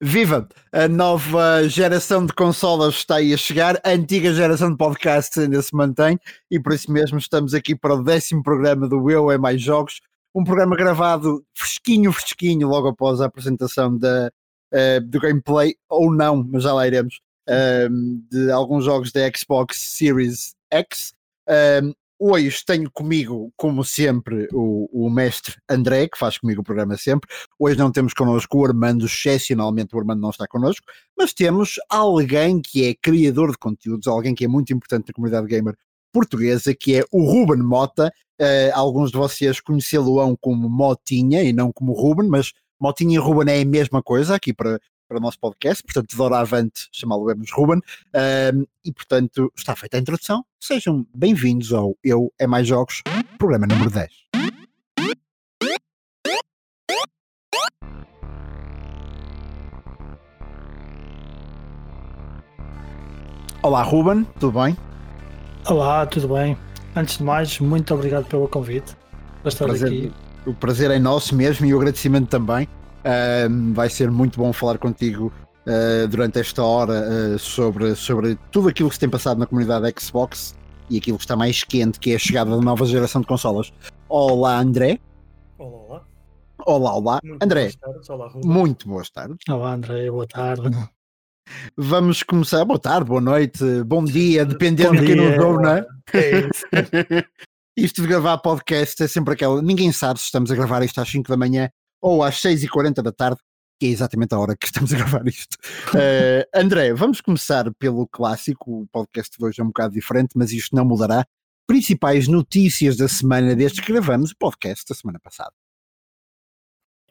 Viva! A nova geração de consolas está aí a chegar, a antiga geração de podcasts ainda se mantém. E por isso mesmo estamos aqui para o décimo programa do Eu é Mais Jogos, um programa gravado fresquinho, fresquinho, logo após a apresentação da, uh, do gameplay, ou não, mas já lá iremos, uh, de alguns jogos da Xbox Series X. Uh, Hoje tenho comigo, como sempre, o, o, mestre André, que faz comigo o programa sempre. Hoje não temos connosco o Armando, excepcionalmente o Armando não está connosco, mas temos alguém que é criador de conteúdos, alguém que é muito importante na comunidade gamer portuguesa, que é o Ruben Mota. Uh, alguns de vocês conhecê-lo-ão como Motinha e não como Ruben, mas Motinha e Ruben é a mesma coisa aqui para, para o nosso podcast, portanto, doravante chamá-lo-emos Ruben. Uh, e, portanto, está feita a introdução. Sejam bem-vindos ao Eu é Mais Jogos, programa número 10. Olá, Ruben, tudo bem? Olá, tudo bem? Antes de mais, muito obrigado pelo convite. Para estar prazer, aqui. O prazer é nosso mesmo e o agradecimento também. Uh, vai ser muito bom falar contigo uh, durante esta hora uh, sobre, sobre tudo aquilo que se tem passado na comunidade Xbox e aquilo que está mais quente, que é a chegada da nova geração de consolas. Olá, André. Olá, olá. Olá, olá. Muito André, boas olá, muito boas tardes. Olá, André, boa tarde. Vamos começar. Boa tarde, boa noite, bom dia, dependendo bom de quem nos ouve, não é? é isto de gravar podcast é sempre aquela. Ninguém sabe se estamos a gravar isto às 5 da manhã ou às 6h40 da tarde, que é exatamente a hora que estamos a gravar isto. Uh, André, vamos começar pelo clássico. O podcast de hoje é um bocado diferente, mas isto não mudará. Principais notícias da semana desde que gravamos o podcast da semana passada.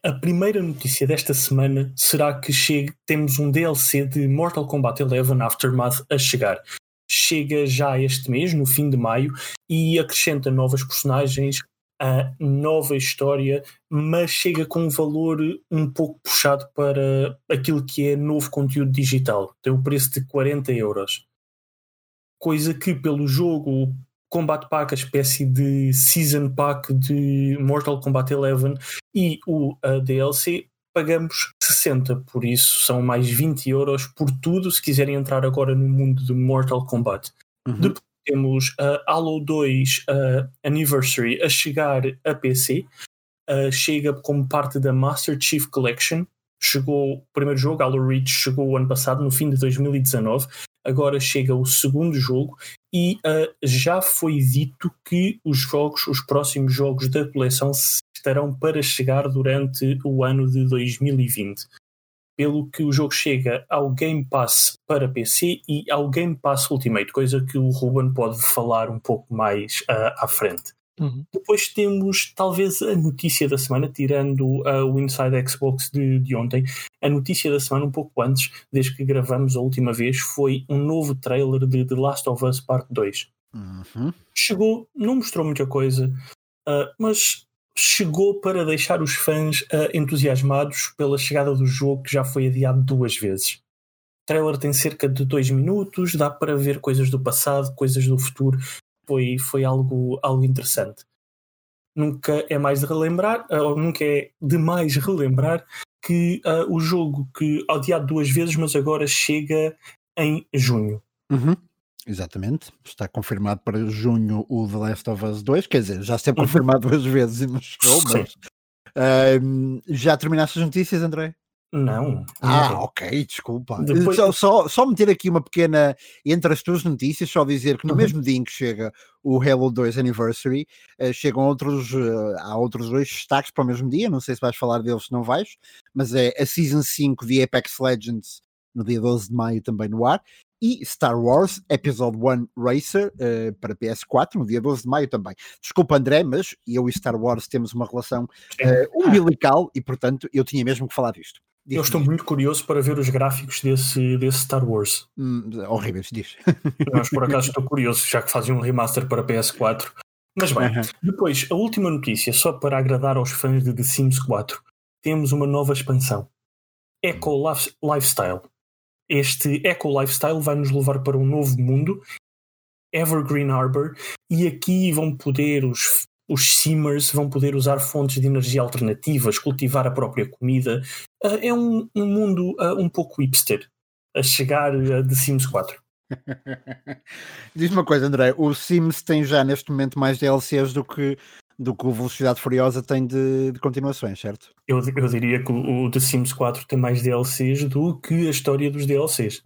A primeira notícia desta semana será que chega, temos um DLC de Mortal Kombat 11 Aftermath a chegar. Chega já este mês, no fim de maio, e acrescenta novas personagens, a nova história, mas chega com um valor um pouco puxado para aquilo que é novo conteúdo digital. Tem o preço de 40 euros. Coisa que pelo jogo Combat Pack, a espécie de Season Pack de Mortal Kombat 11 e o DLC pagamos 60, por isso são mais 20 euros por tudo se quiserem entrar agora no mundo de Mortal Kombat. Uhum. Depois temos a Halo 2 uh, Anniversary a chegar a PC. Uh, chega como parte da Master Chief Collection. Chegou o primeiro jogo, Halo Reach, chegou o ano passado, no fim de 2019. Agora chega o segundo jogo e uh, já foi dito que os jogos, os próximos jogos da coleção estarão para chegar durante o ano de 2020 pelo que o jogo chega ao Game Pass para PC e ao Game Pass Ultimate, coisa que o Ruben pode falar um pouco mais uh, à frente. Uhum. Depois temos talvez a notícia da semana, tirando uh, o Inside Xbox de, de, ontem. A notícia da semana, um pouco antes, desde que gravamos a última vez, foi um novo trailer de The Last of Us Part 2. Uhum. Chegou, não mostrou muita coisa, uh, mas chegou para deixar os fãs uh, entusiasmados pela chegada do jogo que já foi adiado duas vezes. O trailer tem cerca de dois minutos, dá para ver coisas do passado, coisas do futuro. Foi, foi algo, algo interessante. Nunca é mais de relembrar, uh, ou nunca é demais relembrar que uh, o jogo que adiado duas vezes, mas agora chega em junho. Uhum. Exatamente, está confirmado para junho o The Last of Us 2, quer dizer, já se é confirmado duas vezes e não chegou, mas uh, já terminaste as notícias, André? Não. Ah, não. ok, desculpa. Depois... Só, só, só meter aqui uma pequena entre as tuas notícias, só dizer que no uhum. mesmo dia em que chega o Halo 2 Anniversary, uh, chegam outros, uh, há outros dois destaques para o mesmo dia, não sei se vais falar deles, se não vais, mas é a Season 5 de Apex Legends no dia 12 de maio também no ar, e Star Wars Episode 1 Racer uh, para PS4 no dia 12 de maio também. Desculpa, André, mas eu e Star Wars temos uma relação uh, umbilical e, portanto, eu tinha mesmo que falar disto. Diz eu estou muito curioso para ver os gráficos desse, desse Star Wars. Hum, horríveis, diz. Mas por acaso estou curioso, já que fazem um remaster para PS4. Mas bem, uhum. depois, a última notícia, só para agradar aos fãs de The Sims 4, temos uma nova expansão. Eco Lifestyle este eco lifestyle vai nos levar para um novo mundo, Evergreen Harbor, e aqui vão poder os os simmers vão poder usar fontes de energia alternativas, cultivar a própria comida. Uh, é um, um mundo uh, um pouco hipster a chegar uh, de Sims 4. Diz uma coisa, André: o Sims tem já neste momento mais DLCs do que, do que o Velocidade Furiosa tem de, de continuações, certo? Eu, eu diria que o, o The Sims 4 tem mais DLCs do que a história dos DLCs.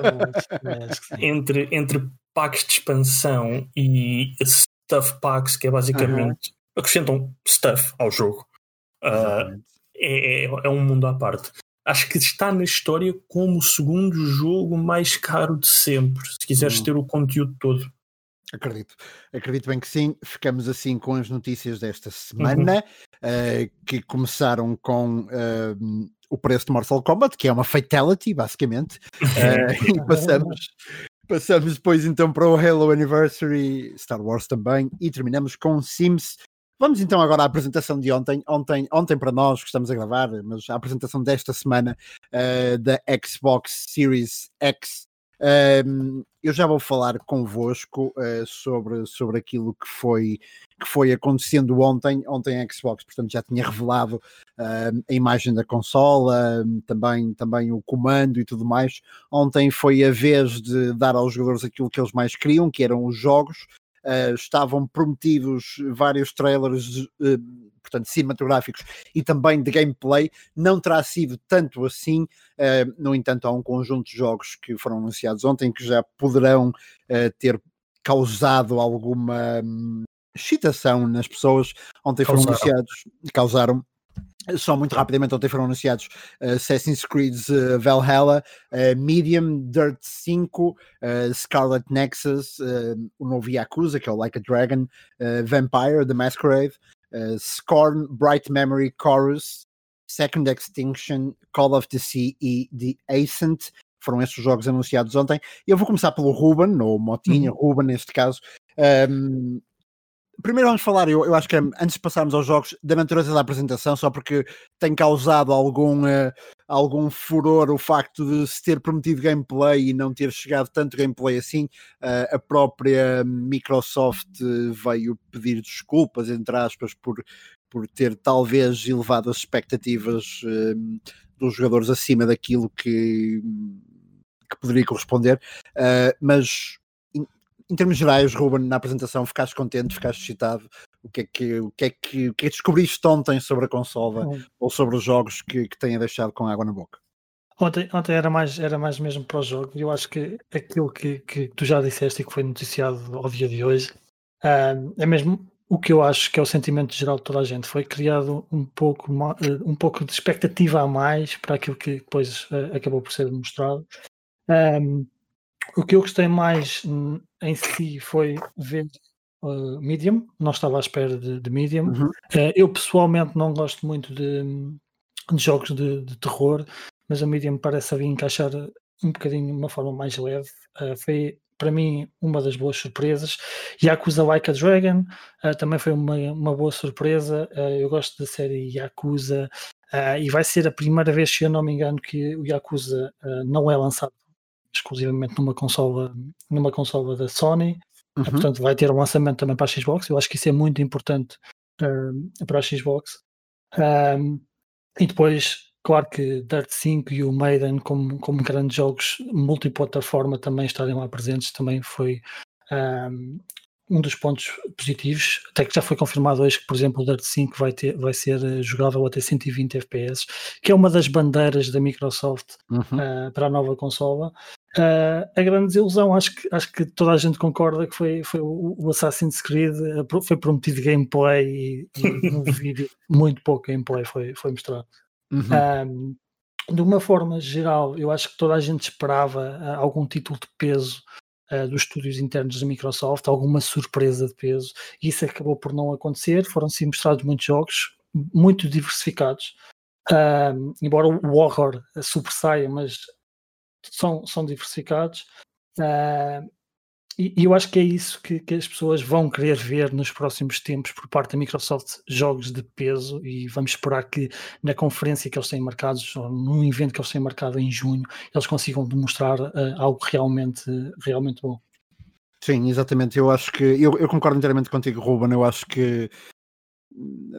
entre, entre packs de expansão e stuff packs, que é basicamente acrescentam stuff ao jogo. Uh, é, é, é um mundo à parte acho que está na história como o segundo jogo mais caro de sempre, se quiseres hum. ter o conteúdo todo. Acredito, acredito bem que sim. Ficamos assim com as notícias desta semana, uhum. uh, que começaram com uh, o preço de Mortal Kombat, que é uma fatality, basicamente, uh, e passamos, passamos depois então para o Halo Anniversary, Star Wars também, e terminamos com Sims Vamos então agora à apresentação de ontem. Ontem, ontem para nós que estamos a gravar, mas a apresentação desta semana da Xbox Series X. Eu já vou falar convosco uh, sobre, sobre aquilo que foi, que foi acontecendo ontem. Ontem a Xbox, portanto, já tinha revelado uh, a imagem da consola, também, também o comando e tudo mais. Ontem foi a vez de dar aos jogadores aquilo que eles mais queriam, que eram os jogos. Uh, estavam prometidos vários trailers, uh, portanto, cinematográficos e também de gameplay. Não terá sido tanto assim, uh, no entanto, há um conjunto de jogos que foram anunciados ontem que já poderão ter causado alguma hum, excitação nas pessoas. Ontem foram anunciados, causaram só muito rapidamente, ontem foram anunciados uh, Assassin's Creed uh, Valhalla, uh, Medium, Dirt 5, Scarlet Nexus, o novo Yakuza, que é o Like a Dragon, Vampire, The Masquerade, Scorn, Bright Memory, Chorus, Second Extinction, Call of the Sea e The Ascent. Foram esses jogos anunciados ontem. Eu vou começar pelo Ruben, ou Motinha, uhum. Ruben neste caso. Um, primeiro vamos falar, eu, eu acho que antes de passarmos aos jogos, da natureza da apresentação, só porque tem causado algum, uh, algum furor o facto de se ter prometido gameplay e não ter chegado tanto gameplay assim. Uh, a própria Microsoft veio pedir desculpas, entre aspas, por, por ter talvez elevado as expectativas uh, dos jogadores acima daquilo que, que poderia corresponder, mas em termos gerais, Ruben, na apresentação, ficaste contente, ficaste excitado? O que é que, o que, é que, o que, é que descobriste ontem sobre a consola hum. ou sobre os jogos que, que tenha deixado com água na boca? Ontem, ontem era, mais, era mais mesmo para o jogo. Eu acho que aquilo que, que tu já disseste e que foi noticiado ao dia de hoje uh, é mesmo o que eu acho que é o sentimento geral de toda a gente. Foi criado um pouco, um pouco de expectativa a mais para aquilo que depois uh, acabou por ser mostrado. Um, o que eu gostei mais em si foi ver uh, Medium, não estava à espera de, de Medium. Uhum. Uh, eu pessoalmente não gosto muito de, de jogos de, de, terror, mas a Medium parece vir encaixar um bocadinho de uma forma mais leve. Uh, foi para mim uma das boas surpresas. Yakuza Like a Dragon também foi uma, uma boa surpresa. Eu gosto da série Yakuza e vai ser a primeira vez, se eu não me engano, que o Yakuza não é lançado exclusivamente numa consola, numa consola da Sony. Uhum. Portanto, vai ter um lançamento também para a Xbox. Eu acho que isso é muito importante uh, para a Xbox. Um, e depois, claro que Dirt 5 e o Maiden, como, como grandes jogos multiplataforma, também estarem lá presentes, também foi um, um dos pontos positivos, até que já foi confirmado hoje que, por exemplo, o Dirt 5 vai, ter, vai ser eh, jogável até 120 FPS, que é uma das bandeiras da Microsoft uhum. uh, para a nova consola. Uh, a grande desilusão, acho que, acho que toda a gente concorda que foi, foi o, Assassin's Creed, uh, foi prometido gameplay e, e no vídeo muito pouco gameplay foi, foi mostrado. Uhum. de uma forma geral, eu acho que toda a gente esperava algum título de peso uh, dos estúdios internos da Microsoft, alguma surpresa de peso, e isso acabou por não acontecer. Foram-se mostrados muitos jogos, muito diversificados, uh, embora o horror sobressaia, mas são, são diversificados. Uh, e, eu acho que é isso que, que, as pessoas vão querer ver nos próximos tempos por parte da Microsoft, jogos de peso, e vamos esperar que na conferência que eles têm marcados, ou num evento que eles têm marcado em junho, eles consigam demonstrar uh, algo realmente, realmente bom. Sim, exatamente. Eu acho que eu, eu concordo inteiramente contigo, Ruben. Eu acho que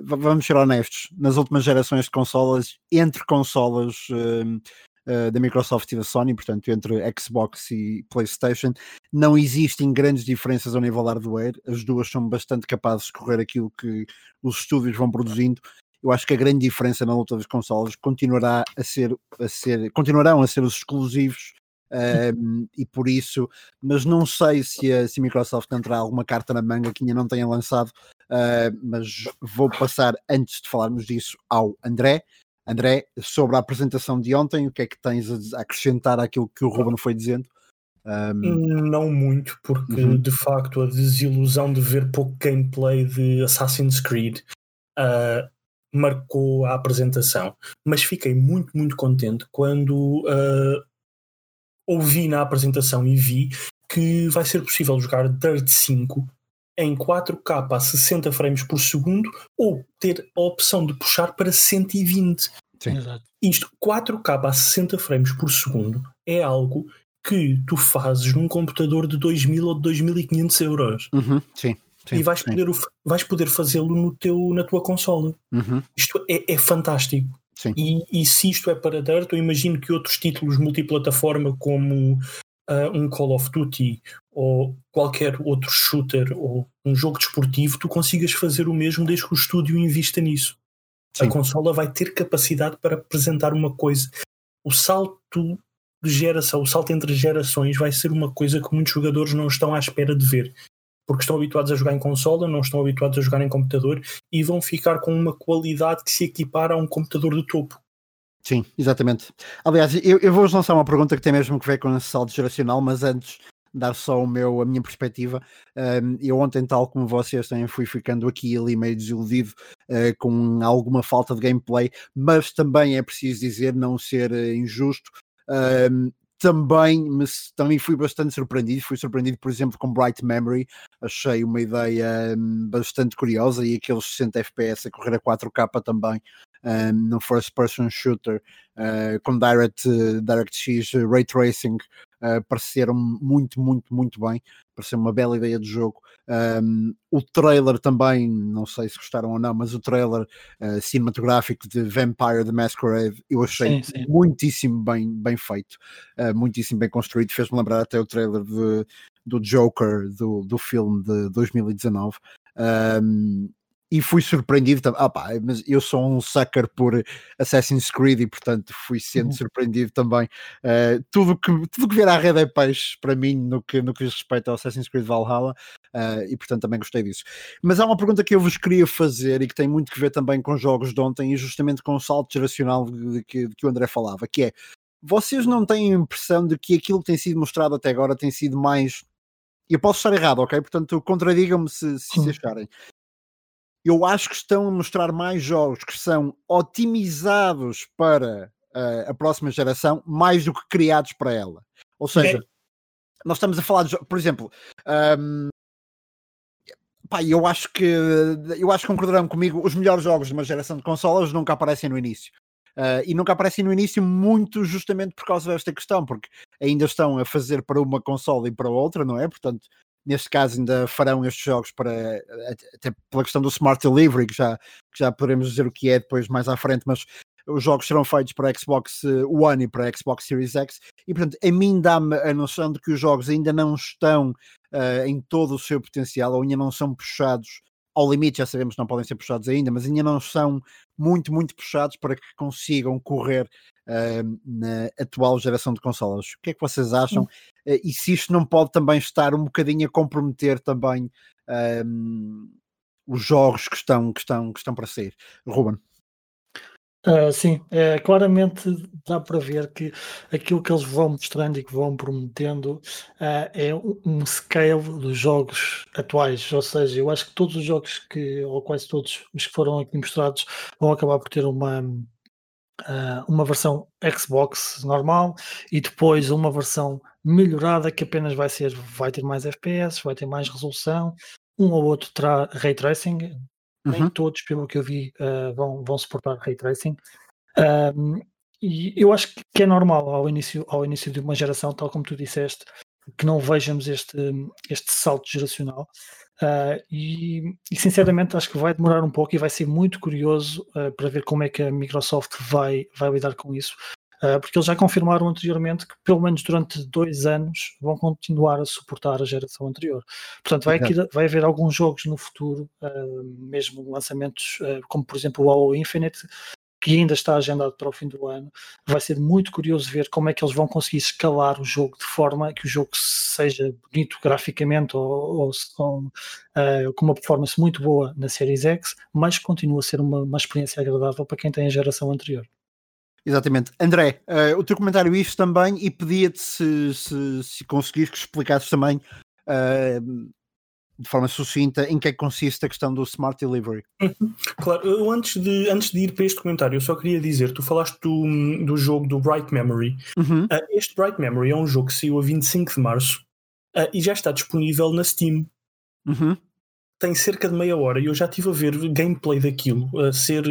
vamos ser honestos, nas últimas gerações de consolas, entre consolas uh, da Microsoft e da Sony, portanto, entre Xbox e PlayStation, não existem grandes diferenças ao nível hardware. As duas são bastante capazes de correr aquilo que os estúdios vão produzindo. Eu acho que a grande diferença na luta das consolas continuará a ser, a ser continuarão a ser os exclusivos um, e por isso, mas não sei se a, se a Microsoft entrar alguma carta na manga que ainda não tenha lançado, uh, mas vou passar antes de falarmos disso ao André. André, sobre a apresentação de ontem, o que é que tens a acrescentar àquilo que o Ruben foi dizendo? Um... Não muito, porque uhum. de facto a desilusão de ver pouco gameplay de Assassin's Creed uh, marcou a apresentação. Mas fiquei muito, muito contente quando uh, ouvi na apresentação e vi que vai ser possível jogar Dirt 5 em 4K a 60 frames por segundo ou ter a opção de puxar para 120. Sim. Isto, 4K a 60 frames por segundo, é algo que tu fazes num computador de 2000 ou de 2500 euros. Uhum, sim, sim, e vais poder, vais poder fazê-lo no teu, na tua console. Uhum. Isto é, é fantástico. E, e, se isto é para Dirt, eu imagino que outros títulos multiplataforma, como uh, um Call of Duty ou qualquer outro shooter ou um jogo desportivo, tu consigas fazer o mesmo desde que o estúdio invista nisso. Sim. A consola vai ter capacidade para apresentar uma coisa. O salto de geração, o salto entre gerações vai ser uma coisa que muitos jogadores não estão à espera de ver porque estão habituados a jogar em consola, não estão habituados a jogar em computador e vão ficar com uma qualidade que se equipara a um computador de topo. Sim, exatamente. Aliás, eu, eu vou-vos lançar uma pergunta que tem mesmo que ver com esse salto geracional, mas antes dar só o meu, a minha perspectiva. Um, eu ontem, tal como vocês, também fui ficando aqui e ali meio desiludido uh, com alguma falta de gameplay, mas também é preciso dizer, não ser uh, injusto. Um, também, mas também fui bastante surpreendido. Fui surpreendido, por exemplo, com Bright Memory. Achei uma ideia um, bastante curiosa e aqueles 60 FPS a correr a 4K também um, no first person shooter uh, com Direct, uh, DirectX Ray Tracing uh, pareceram muito, muito, muito bem. Pareceu uma bela ideia de jogo. Um, o trailer também, não sei se gostaram ou não, mas o trailer uh, cinematográfico de Vampire the Masquerade eu achei sim, sim. muitíssimo bem, bem feito, uh, muitíssimo bem construído. Fez-me lembrar até o trailer de, do Joker do, do filme de 2019. Um, e fui surpreendido também. Ah, pá, mas eu sou um sucker por Assassin's Creed e, portanto, fui sendo uhum. surpreendido também. Uh, tudo que, tudo que vier à rede é peixe para mim no que, no que diz respeito ao Assassin's Creed Valhalla uh, e, portanto, também gostei disso. Mas há uma pergunta que eu vos queria fazer e que tem muito que ver também com jogos de ontem e justamente com o salto geracional de que, de que o André falava, que é vocês não têm a impressão de que aquilo que tem sido mostrado até agora tem sido mais. Eu posso estar errado, ok? Portanto, contradigam-me se, se, se acharem eu acho que estão a mostrar mais jogos que são otimizados para uh, a próxima geração mais do que criados para ela. Ou seja, nós estamos a falar de, por exemplo, um, pá, eu acho que eu acho que concordarão comigo, os melhores jogos de uma geração de consolas nunca aparecem no início. Uh, e nunca aparecem no início muito justamente por causa desta questão, porque ainda estão a fazer para uma consola e para outra, não é? Portanto, neste caso ainda farão estes jogos para até pela questão do Smart Delivery, que já, que já poderemos dizer o que é depois mais à frente, mas os jogos serão feitos para Xbox eh, One e para Xbox Series X, e portanto a mim dá-me a noção de que os jogos ainda não estão uh, em todo o seu potencial, ou ainda não são puxados ao limite, já sabemos que não podem ser puxados ainda, mas ainda não são muito, muito puxados para que consigam correr uh, na atual geração de consolas. O que é que vocês acham? Uh, e se isto não pode também estar um bocadinho a comprometer também os jogos que estão, que, estão, que estão para sair? Ruben. Uh, sim, é, claramente dá para ver que aquilo que eles vão mostrando e que vão prometendo uh, é um, um, scale dos jogos atuais, ou seja, eu acho que todos os jogos que, ou quase todos os que foram aqui mostrados, vão acabar por ter uma, uh, uma versão Xbox normal e depois uma versão melhorada que apenas vai ser, vai ter mais FPS, vai ter mais resolução, um ou outro terá ray tracing, Uhum. Nem todos, pelo que eu vi, uh, vão, vão suportar ray tracing. Um, e eu acho que é normal ao início, ao início de uma geração, tal como tu disseste, que não vejamos este, este salto geracional. Uh, e, e, sinceramente acho que vai demorar um pouco e vai ser muito curioso uh, para ver como é que a Microsoft vai, vai lidar com isso, uh, porque eles já confirmaram anteriormente que pelo menos durante dois anos vão continuar a suportar a geração anterior. Portanto, vai, aqui, vai haver alguns jogos no futuro, mesmo lançamentos como por exemplo o Halo Infinite, que ainda está agendado para o fim do ano. Vai ser muito curioso ver como é que eles vão conseguir escalar o jogo de forma que o jogo seja bonito graficamente ou, ou, ou uh, com uma performance muito boa na Series X, mas continua a ser uma, uma experiência agradável para quem tem a geração anterior. Exatamente. André, uh, o teu comentário isto também e pedia-te se, se, se conseguires que explicasses também uh, de forma sucinta em que é que consiste a questão do Smart Delivery. Claro, eu antes de, antes de ir para este comentário, eu só queria dizer, tu falaste do, do jogo do Bright Memory. Uhum. Uh, este Bright Memory é um jogo que saiu a 25 de março uh, e já está disponível na Steam. Uhum. Tem cerca de meia hora e eu já estive a ver gameplay daquilo a ser,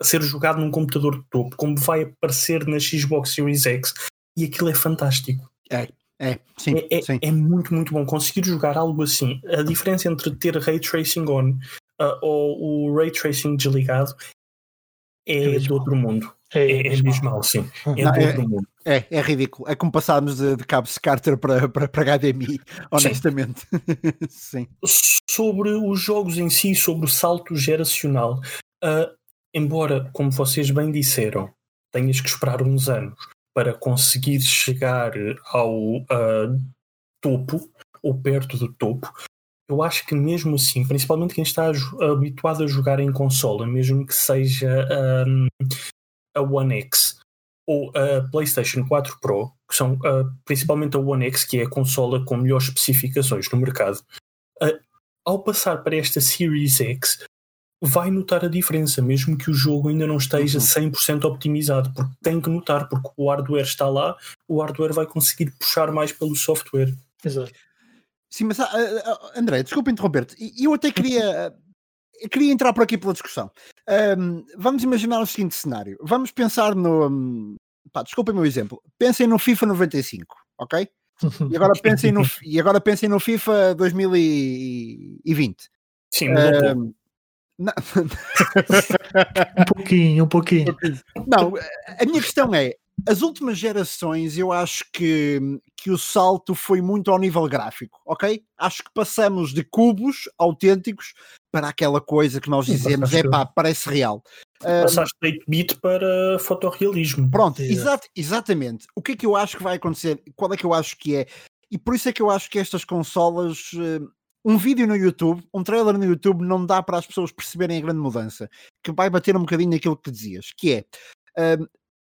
a ser jogado num computador de topo, como vai aparecer na Xbox Series X, e aquilo é fantástico. É, é, sim, é, é, sim. é, muito, muito bom conseguir jogar algo assim. A diferença entre ter ray tracing on uh, ou o ray tracing desligado é, é do outro mundo. É, é abismal, sim. É Não, do outro mundo. É, é ridículo. É como passarmos de, de cabo Carter para, para, para HDMI, honestamente. Sim. sim. Sobre os jogos em si, sobre o salto geracional, uh, embora, como vocês bem disseram, tenhas que esperar uns anos para conseguir chegar ao uh, topo ou perto do topo, eu acho que mesmo assim, principalmente quem está habituado a jogar em consola, mesmo que seja um, a One X ou a PlayStation 4 Pro, que são uh, principalmente a One X, que é a consola com melhores especificações no mercado, uh, ao passar para esta Series X, vai notar a diferença, mesmo que o jogo ainda não esteja uhum. 100% optimizado, porque tem que notar, porque o hardware está lá, o hardware vai conseguir puxar mais pelo software. Exato. Sim, mas uh, André, desculpa interromper-te, eu até queria, queria entrar por aqui pela discussão. Um, vamos imaginar o seguinte cenário, vamos pensar no. Um, pá, desculpem o meu exemplo, pensem no FIFA 95, ok? E agora pensem no, e agora pensem no FIFA 2020. Sim, um, não. um pouquinho, um pouquinho. Não, a minha questão é: as últimas gerações, eu acho que, que o salto foi muito ao nível gráfico, ok? Acho que passamos de cubos autênticos para aquela coisa que nós dizemos, é pá, parece real. Passaste um, 8-bit para fotorrealismo. Pronto, exato, exatamente. O que é que eu acho que vai acontecer? Qual é que eu acho que é? E por isso é que eu acho que estas consolas eh, um vídeo no YouTube, um trailer no YouTube, não dá para as pessoas perceberem a grande mudança, que vai bater um bocadinho naquilo que dizias, que é uh,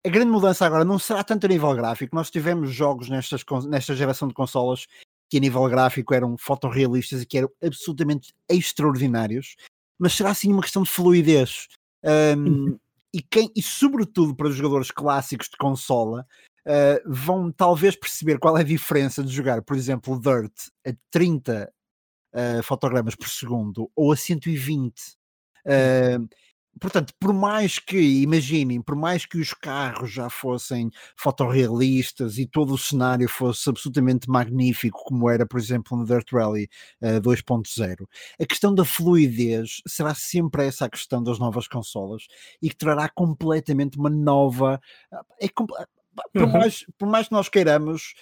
a grande mudança agora não será tanto a nível gráfico. Nós tivemos jogos nestas, nesta geração de consolas que a nível gráfico eram fotorrealistas e que eram absolutamente extraordinários, mas será assim uma questão de fluidez. Um, e, quem, e sobretudo para os jogadores clássicos de consola, Uh, vão talvez perceber qual é a diferença de jogar, por exemplo, Dirt a 30 uh, fotogramas por segundo ou a 120. Uh, portanto, por mais que, imaginem, por mais que os carros já fossem fotorrealistas e todo o cenário fosse absolutamente magnífico, como era, por exemplo, no Dirt Rally uh, 2.0, a questão da fluidez será sempre essa a questão das novas consolas e que trará completamente uma nova. É, por, uhum. mais, por mais que nós queiramos,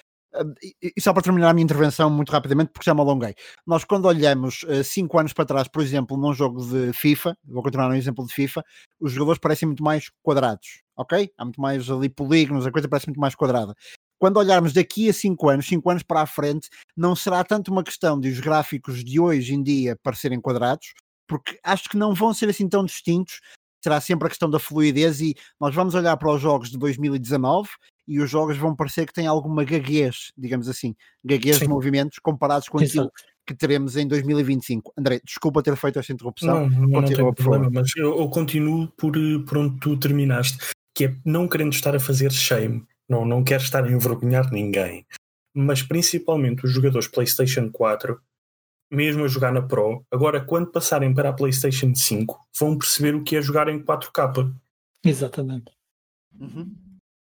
e só para terminar a minha intervenção muito rapidamente, porque já me alonguei. Nós, quando olhamos 5 uh, anos para trás, por exemplo, num jogo de FIFA, vou continuar no exemplo de FIFA, os jogadores parecem muito mais quadrados, ok? Há muito mais ali polígonos, a coisa parece muito mais quadrada. Quando olharmos daqui a 5 anos, 5 anos para a frente, não será tanto uma questão de os gráficos de hoje em dia parecerem quadrados, porque acho que não vão ser assim tão distintos, será sempre a questão da fluidez e nós vamos olhar para os jogos de 2019 e os jogos vão parecer que têm alguma gaguez, digamos assim, gaguez Sim. de movimentos comparados com aquilo que teremos em 2025. André, desculpa ter feito esta interrupção. Não, não, Continua, não tem problema, mas eu, eu, continuo por, por onde tu terminaste, que é não querendo estar a fazer shame, não, não quero estar a envergonhar ninguém, mas principalmente os jogadores PlayStation 4, mesmo a jogar na Pro, agora quando passarem para a PlayStation 5, vão perceber o que é jogar em 4K. Exatamente. Uhum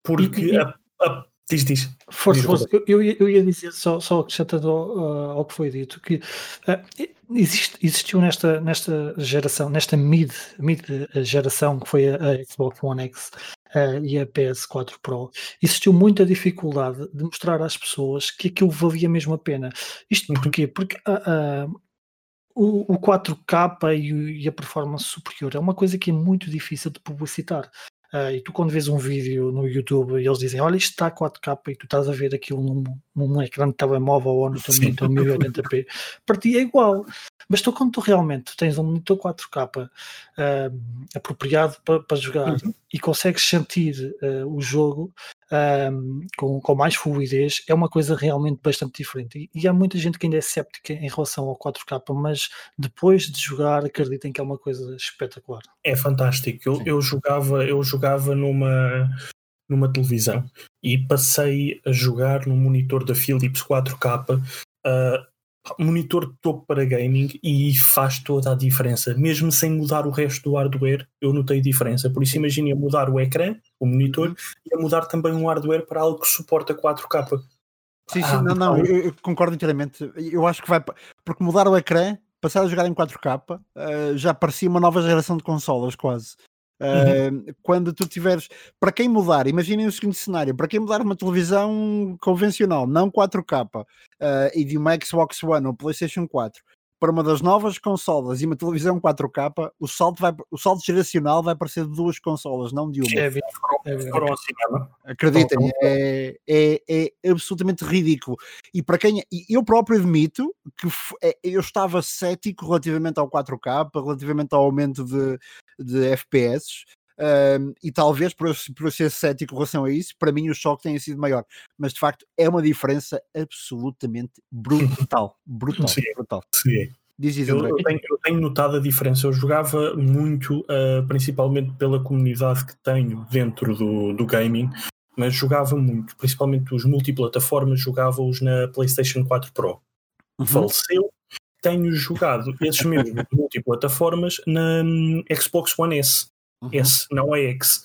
porque a, a, Diz, diz. Força, força. Eu, eu, ia, dizer, só, só acrescentando uh, ao que foi dito, que uh, existe, existiu nesta, nesta geração, nesta mid, mid geração que foi a, a Xbox One X uh, e a PS4 Pro, existiu muita dificuldade de mostrar às pessoas que aquilo valia mesmo a pena. Isto uhum. porquê? Porque o, o 4K e, e, a performance superior é uma coisa que é muito difícil de publicitar. Uh, e tu quando vês um vídeo no YouTube e eles dizem, olha isto está a 4K e tu estás a ver aquilo num, num ecrã de telemóvel ou no teu monitor 1080p, para ti é igual. Mas tu quando tu realmente tens um monitor 4K uh, apropriado para, para jogar uhum. e consegues sentir uh, o jogo com, com mais fluidez, é uma coisa realmente bastante diferente. E, e, há muita gente que ainda é séptica em relação ao 4K, mas depois de jogar acreditem que é uma coisa espetacular. É fantástico. Eu, eu jogava, eu jogava numa numa televisão e passei a jogar no monitor da Philips 4K uh, monitor topo para gaming e faz toda a diferença. Mesmo sem mudar o resto do hardware, eu notei diferença. Por isso, imagine mudar o ecrã, o monitor, uhum. e a mudar também um hardware para algo que suporta 4K. Sim, sim, ah, não, não, eu, eu, concordo inteiramente. Eu acho que vai. Porque mudar o ecrã, passar a jogar em 4K, uh, eh, já parecia uma nova geração de consolas, quase. Uhum. Uh, quando tu tiveres, para quem mudar, imaginem o seguinte cenário: para quem mudar uma televisão convencional, não 4K, uh, e de uma Xbox One ou PlayStation 4 para uma das novas consolas e uma televisão 4K, o salto, vai, o salto geracional vai parecer de duas consolas, não de uma. É, é, é, Acreditem, é, é, é, absolutamente ridículo. E para quem. Eu próprio admito que é, eu estava cético relativamente ao 4K, relativamente ao aumento de, de FPS. Um, e talvez por eu, por eu ser cético em relação a isso, para mim o choque tenha sido maior, mas de facto é uma diferença absolutamente brutal. Brutal. Sim, brutal. Sim. Diz, diz, eu, eu, tenho, eu, tenho, notado a diferença. Eu jogava muito, uh, principalmente pela comunidade que tenho dentro do, do gaming, mas jogava muito, principalmente os multiplataformas, jogava-os na PlayStation 4 Pro. Uhum. Faleceu. Tenho jogado esses mesmos multiplataformas na hum, Xbox One S. Uhum. S, não é X.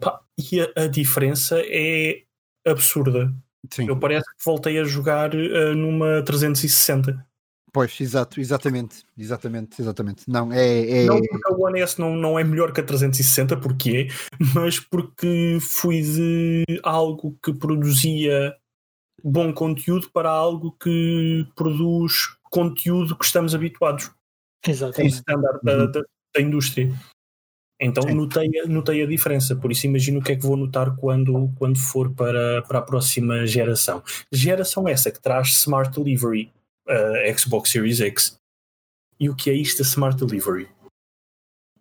Pá, e a, a, diferença é absurda. Sim. Eu parece que voltei a jogar uh, numa 360. Pois, exato, exatamente, exatamente, exatamente. Não, é, é... não porque a One S não, não é melhor que a 360, porque é, mas porque fui de algo que produzia bom conteúdo para algo que produz conteúdo que estamos habituados. Exatamente. Em standard da, uhum. da, da indústria. Então notei, notei a diferença, por isso imagino o que é que vou notar quando, quando for para, para a próxima geração. Geração essa que traz Smart Delivery, uh, Xbox Series X. E o que é isto da Smart Delivery?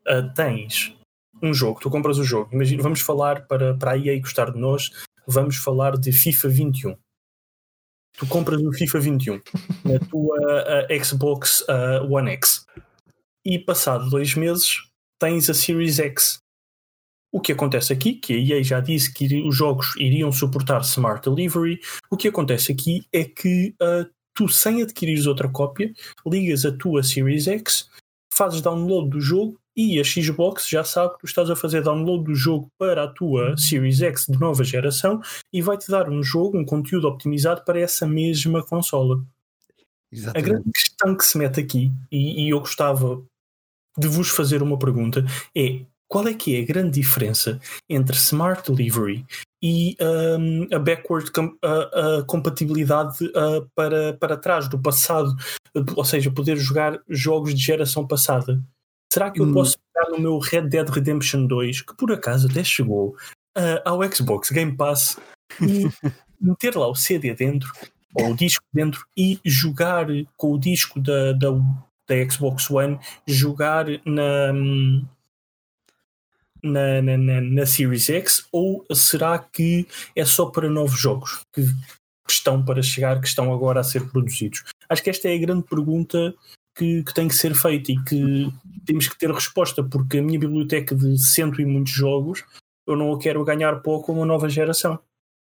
Uh, tens um jogo, tu compras o jogo, imagina, vamos falar para, para a EA gostar de nós, vamos falar de FIFA 21. Tu compras o FIFA 21 na tua uh, Xbox One X e passado dois meses tens a Series X. O que acontece aqui, que a EA já disse que os jogos iriam suportar Smart Delivery, o que acontece aqui é que uh, tu, sem adquirires outra cópia, ligas a tua Series X, fazes download do jogo e a Xbox já sabe que tu estás a fazer download do jogo para a tua Series X de nova geração e vai-te dar um jogo, um conteúdo optimizado para essa mesma consola. Exatamente. A grande questão que se mete aqui, e, e eu gostava de vos fazer uma pergunta é qual é que é a grande diferença entre Smart Delivery e um, a backward com, a, a compatibilidade uh, para, para trás do passado, ou seja, poder jogar jogos de geração passada. Será que eu hum. posso pegar no meu Red Dead Redemption 2, que por acaso até chegou uh, ao Xbox Game Pass, e meter lá o CD dentro, ou o disco dentro, e jogar com o disco da, da da Xbox One jogar na, na, na, na, na Series X ou será que é só para novos jogos que, estão para chegar, que estão agora a ser produzidos? Acho que esta é a grande pergunta que, que, tem que ser feita e que temos que ter resposta, porque a minha biblioteca de cento e muitos jogos eu não a quero ganhar pouco uma nova geração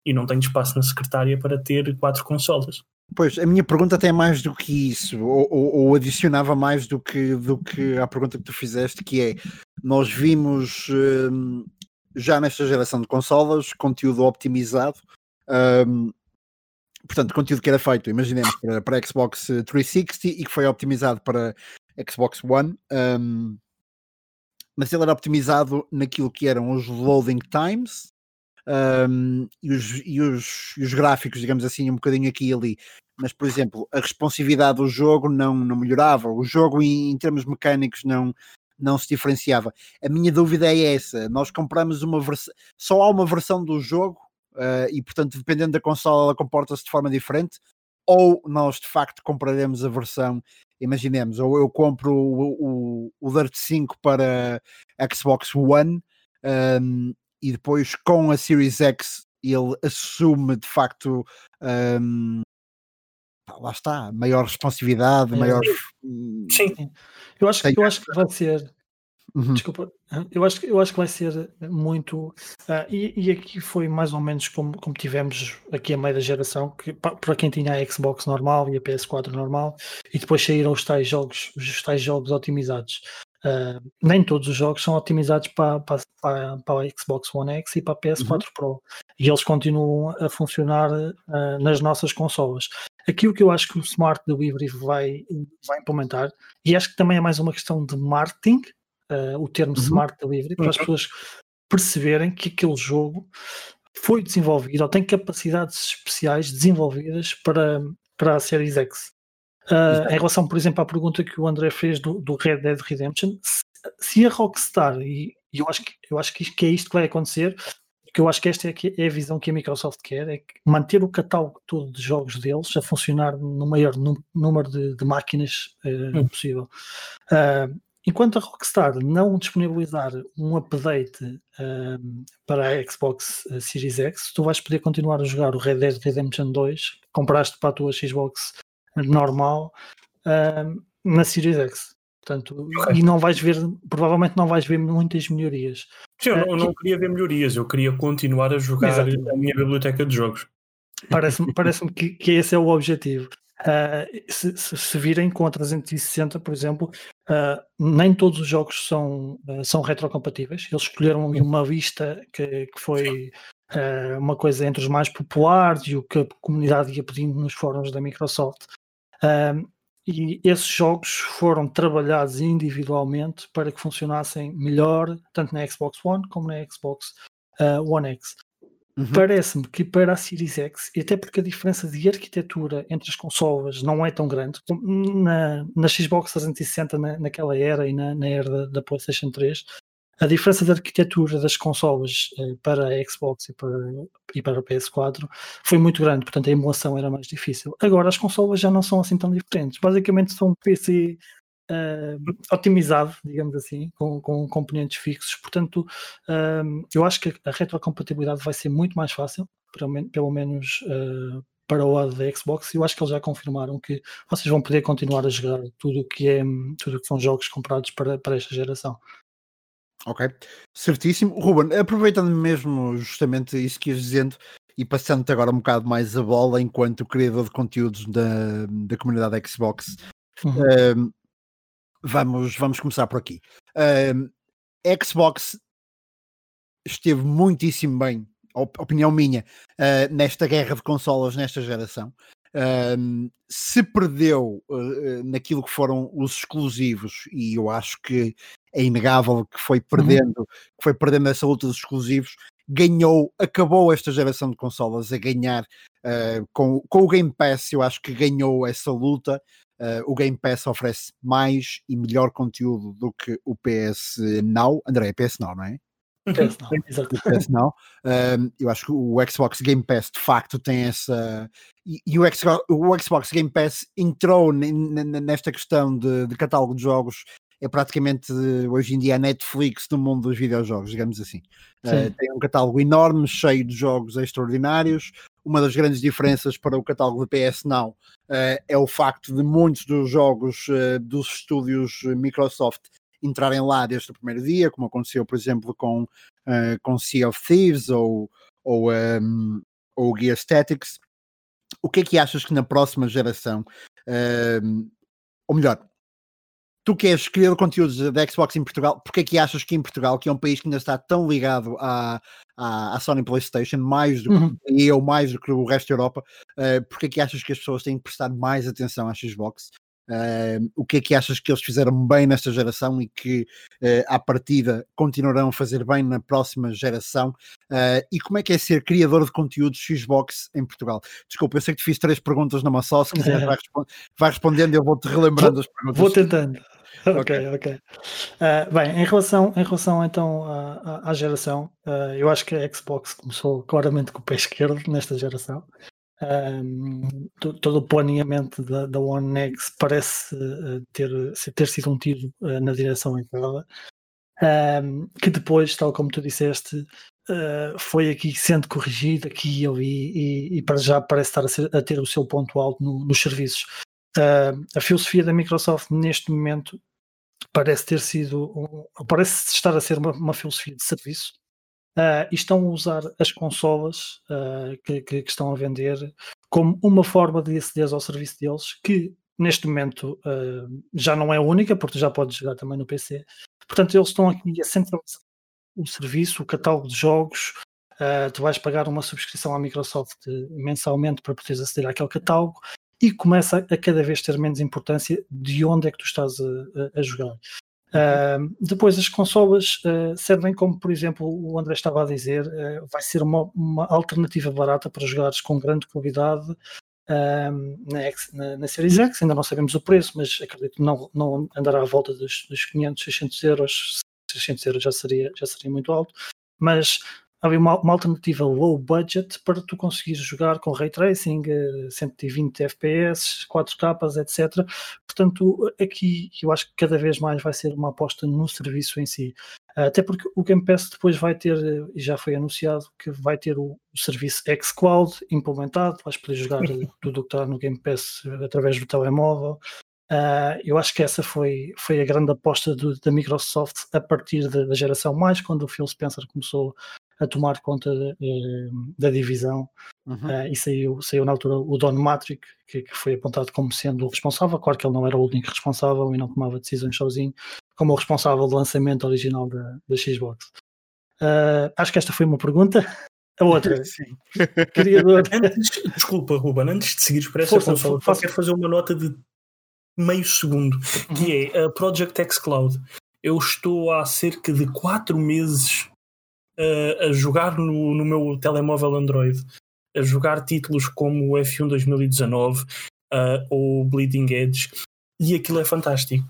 e não tenho espaço na secretária para ter quatro consolas. Pois, a minha pergunta até é mais do que isso, ou, ou, ou, adicionava mais do que, do que a pergunta que tu fizeste, que é, nós vimos hum, já nesta geração de consolas conteúdo optimizado Um, portanto, conteúdo que era feito, imaginemos, para, para Xbox 360 e que foi optimizado para Xbox One. Um, mas ele era optimizado naquilo que eram os loading times um, e, os, e, os, e, os, gráficos, digamos assim, um bocadinho aqui e ali. Mas, por exemplo, a responsividade do jogo não, não melhorava, o jogo em, em termos mecânicos não, não se diferenciava. A minha dúvida é essa: nós compramos uma versão, só há uma versão do jogo uh, e, portanto, dependendo da consola, ela comporta-se de forma diferente, ou nós de facto compraremos a versão imaginemos, ou eu compro o, o, o Dirt 5 para Xbox One um, e depois com a Series X ele assume de facto um, lá está, maior responsividade, é, maior. Sim, eu acho, eu acho que vai ser Uhum. Desculpa, eu acho, eu acho que vai ser muito. Uh, e, e, aqui foi mais ou menos como, como tivemos aqui a meio da geração, que para quem tinha a Xbox normal e a PS4 normal, e depois saíram os tais jogos, os tais jogos otimizados. Uh, nem todos os jogos são otimizados para, para, para, para Xbox One X e para a PS4 uhum. Pro. E eles continuam a funcionar uh, nas nossas consolas. Aquilo que eu acho que o Smart Delivery vai, vai implementar, e acho que também é mais uma questão de marketing, uh, o termo uhum. Smart Delivery, para as uhum. pessoas perceberem que aquele jogo foi desenvolvido ou tem capacidades especiais desenvolvidas para, para a Series X. Uh, em relação, por exemplo, à pergunta que o André fez do, do Red Dead Redemption, se, se a Rockstar, e, e eu acho, que, eu acho que, que é isto que vai acontecer, porque eu acho que esta é, é, a visão que a Microsoft quer, é manter o catálogo todo de jogos deles a funcionar no maior número de, de máquinas uh, hum. possível. Uh, enquanto a Rockstar não disponibilizar um update um, para a Xbox Series X, tu vais poder continuar a jogar o Red Dead Redemption 2, que compraste para a tua Xbox normal, um, na Series X. Portanto, okay. e não vais ver, provavelmente não vais ver muitas melhorias. Sim, eu não, não queria ver melhorias, eu queria continuar a jogar Exatamente. a minha biblioteca de jogos. Parece-me parece que, que esse é o objetivo. Uh, se, se, se, virem com a 360, por exemplo, uh, nem todos os jogos são, uh, são retrocompatíveis. Eles escolheram uma vista que, que foi uma coisa entre os mais populares e o que a comunidade ia pedindo nos fóruns da Microsoft. E esses jogos foram trabalhados individualmente para que funcionassem melhor, tanto na Xbox One como na Xbox One X. Uhum. Parece-me que para a Series X, e até porque a diferença de arquitetura entre as consolas não é tão grande, na, na Xbox 360 na, naquela era e na, na era da, da, PlayStation 3, a diferença de arquitetura das consolas eh, para a Xbox e para, e para a PS4 foi muito grande, portanto a emulação era mais difícil. Agora as consolas já não são assim tão diferentes, basicamente são um PC uh, otimizado, digamos assim, com, com componentes fixos. Portanto, uh, eu acho que a retrocompatibilidade vai ser muito mais fácil, pelo, pelo menos uh, para o lado da Xbox. Eu acho que eles já confirmaram que vocês vão poder continuar a jogar tudo o que é tudo que são jogos comprados para, para esta geração. Ok, certíssimo. Ruben, aproveitando mesmo justamente isso que ias dizendo e passando-te agora um bocado mais a bola enquanto criador de conteúdos da, da comunidade Xbox, uhum. Vamos, vamos começar por aqui. Uh, Xbox esteve muitíssimo bem, opinião minha, uh, nesta guerra de consolas nesta geração. Se perdeu uh, naquilo que foram os exclusivos, e eu acho que é inegável que foi uhum. perdendo, uhum. que foi perdendo essa luta dos exclusivos, ganhou, acabou esta geração de consolas a ganhar uh, com, com o Game Pass, eu acho que ganhou essa luta Uh, o Game Pass oferece mais e melhor conteúdo do que o PS Now. André, é PS Now, não é? PS Now, exato. PS Now. Um, eu acho que o Xbox Game Pass de facto tem essa. E, e o, Xbox, o, Xbox, Game Pass entrou nesta questão de, de, catálogo de jogos. É praticamente hoje em dia a Netflix do mundo dos videojogos, digamos assim. Uh, tem um catálogo enorme, cheio de jogos extraordinários uma das grandes diferenças para o catálogo da PS Now uh, é o facto de muitos dos jogos uh, dos estúdios Microsoft entrarem lá desde o primeiro dia, como aconteceu, por exemplo, com, uh, com Sea of Thieves ou, ou, um, ehm, ou Gear Statics. O que é que achas que na próxima geração, ehm, ou melhor, tu que és criador de conteúdos da Xbox em Portugal, porque é que achas que em Portugal, que é um país que ainda está tão ligado à, à, à Sony PlayStation, mais do que Uhum. eu, mais do que o resto da Europa, uh, porque é que achas que as pessoas têm que prestar mais atenção à Xbox? Uh, o que é que achas que eles fizeram bem nesta geração e que uh, à partida continuarão a fazer bem na próxima geração? Uh, e como é que é ser criador de conteúdos Xbox em Portugal? Desculpa, eu sei que te fiz três perguntas numa só, se quiser vai, respon vai respondendo, eu vou-te relembrando vou, as perguntas. Vou tentando. Ok, ok. Uh, bem, em relação, em relação então à, à geração, uh, eu acho que a Xbox começou claramente com o pé esquerdo nesta geração. Um, todo o planeamento da, da One X parece uh, ter, ter sido um tiro na direção errada. Um, que depois, tal como tu disseste, foi aqui sendo corrigido, aqui e ali, e, e, para já parece estar a, ser, a ter o seu ponto alto no, nos serviços. a filosofia da Microsoft neste momento parece ter sido, parece estar a ser uma, uma filosofia de serviço uh, e estão a usar as consolas uh, que, que, que, estão a vender como uma forma de aceder ao serviço deles, que neste momento uh, já não é única, porque já podes jogar também no PC. Portanto, eles estão aqui a centralizar o serviço, o catálogo de jogos. tu vais pagar uma subscrição à Microsoft mensalmente para poderes aceder àquele catálogo e começa a cada vez ter menos importância de onde é que tu estás a, a jogar. Uh, depois as consolas uh, servem como, por exemplo, o André estava a dizer, uh, vai ser uma, uma, alternativa barata para jogares com grande qualidade na, X, na, na Series X, ainda não sabemos o preço, mas acredito que não, não andará à volta dos, dos 500, 600 euros, 600 euros já seria, já seria muito alto, mas havia uma, uma, alternativa low budget para tu conseguires jogar com ray tracing, 120 FPS, 4K, etc. Portanto, aqui eu acho que cada vez mais vai ser uma aposta no serviço em si. Até porque o Game Pass depois vai ter, e já foi anunciado, que vai ter o, o serviço xCloud implementado, vais poder jogar tudo o que está no Game Pass através do telemóvel. Uh, eu acho que essa foi, foi a grande aposta do, da Microsoft a partir da, da, geração mais, quando o Phil Spencer começou a tomar conta de, da divisão uhum. uh, e saiu, saiu na altura o Don Matrick, que, que, foi apontado como sendo o responsável, claro que ele não era o único responsável e não tomava decisões sozinho, como o responsável do lançamento original da, da Xbox. Uh, acho que esta foi uma pergunta. A outra, Sim. criador. Antes, desculpa, Ruben, antes de seguires para essa Força, consola, faço... quero fazer uma nota de meio segundo, que uhum. é a Project X Cloud. Eu estou há cerca de 4 meses uh, a jogar no, no meu telemóvel Android, a jogar títulos como o F1 2019 uh, ou Bleeding Edge, e aquilo é fantástico.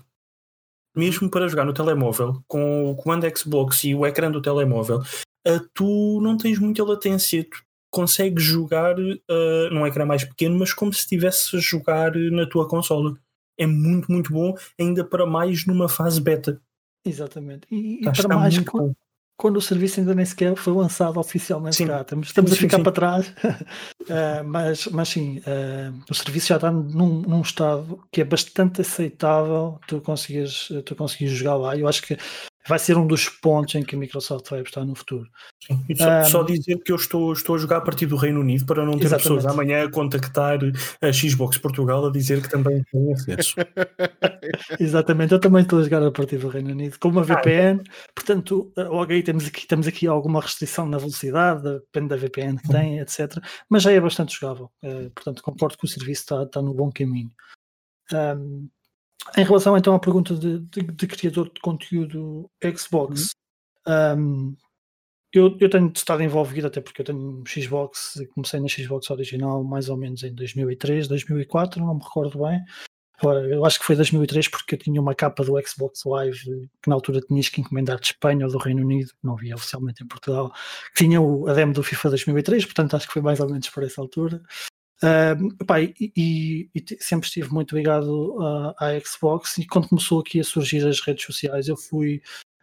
Mesmo para jogar no telemóvel, com o comando Xbox e o ecrã do telemóvel, uh, tu não tens muita latência, tu consegues jogar uh, num ecrã mais pequeno, mas como se estivesse a jogar na tua consola. É muito, muito bom, ainda para mais numa fase beta. Exatamente. E, e para mais, com, quando o serviço ainda nem sequer foi lançado oficialmente sim. cá. Estamos, estamos sim, a ficar sim, para trás, uh, mas, mas sim, uh, o serviço já está num, num, estado que é bastante aceitável tu conseguires, tu conseguires jogar lá. Eu acho que vai ser um dos pontos em que a Microsoft vai apostar no futuro. E só, um, só, dizer que eu estou, estou a jogar a partir do Reino Unido para não ter exatamente. pessoas amanhã a contactar a Xbox Portugal a dizer que também tem acesso. exatamente, eu também estou a jogar a partir do Reino Unido com uma VPN, ah, portanto, logo aí temos aqui, temos aqui alguma restrição na velocidade, depende da VPN que tem, etc. Mas já é bastante jogável, uh, portanto, concordo que o serviço está, está no bom caminho. Um, em relação então à pergunta de, de, de criador de conteúdo Xbox, uhum. um, eu, eu, tenho estado envolvido, até porque eu tenho Xbox, comecei na Xbox original mais ou menos em 2003, 2004, não me recordo bem. Agora, eu acho que foi 2003 porque eu tinha uma capa do Xbox Live que na altura tinhas que encomendar de Espanha ou do Reino Unido, que não havia oficialmente em Portugal, que tinha o, a demo do FIFA 2003, portanto acho que foi mais ou menos por essa altura. Uh, pá, e, e, e, sempre estive muito ligado uh, à Xbox e quando começou aqui a surgir as redes sociais eu fui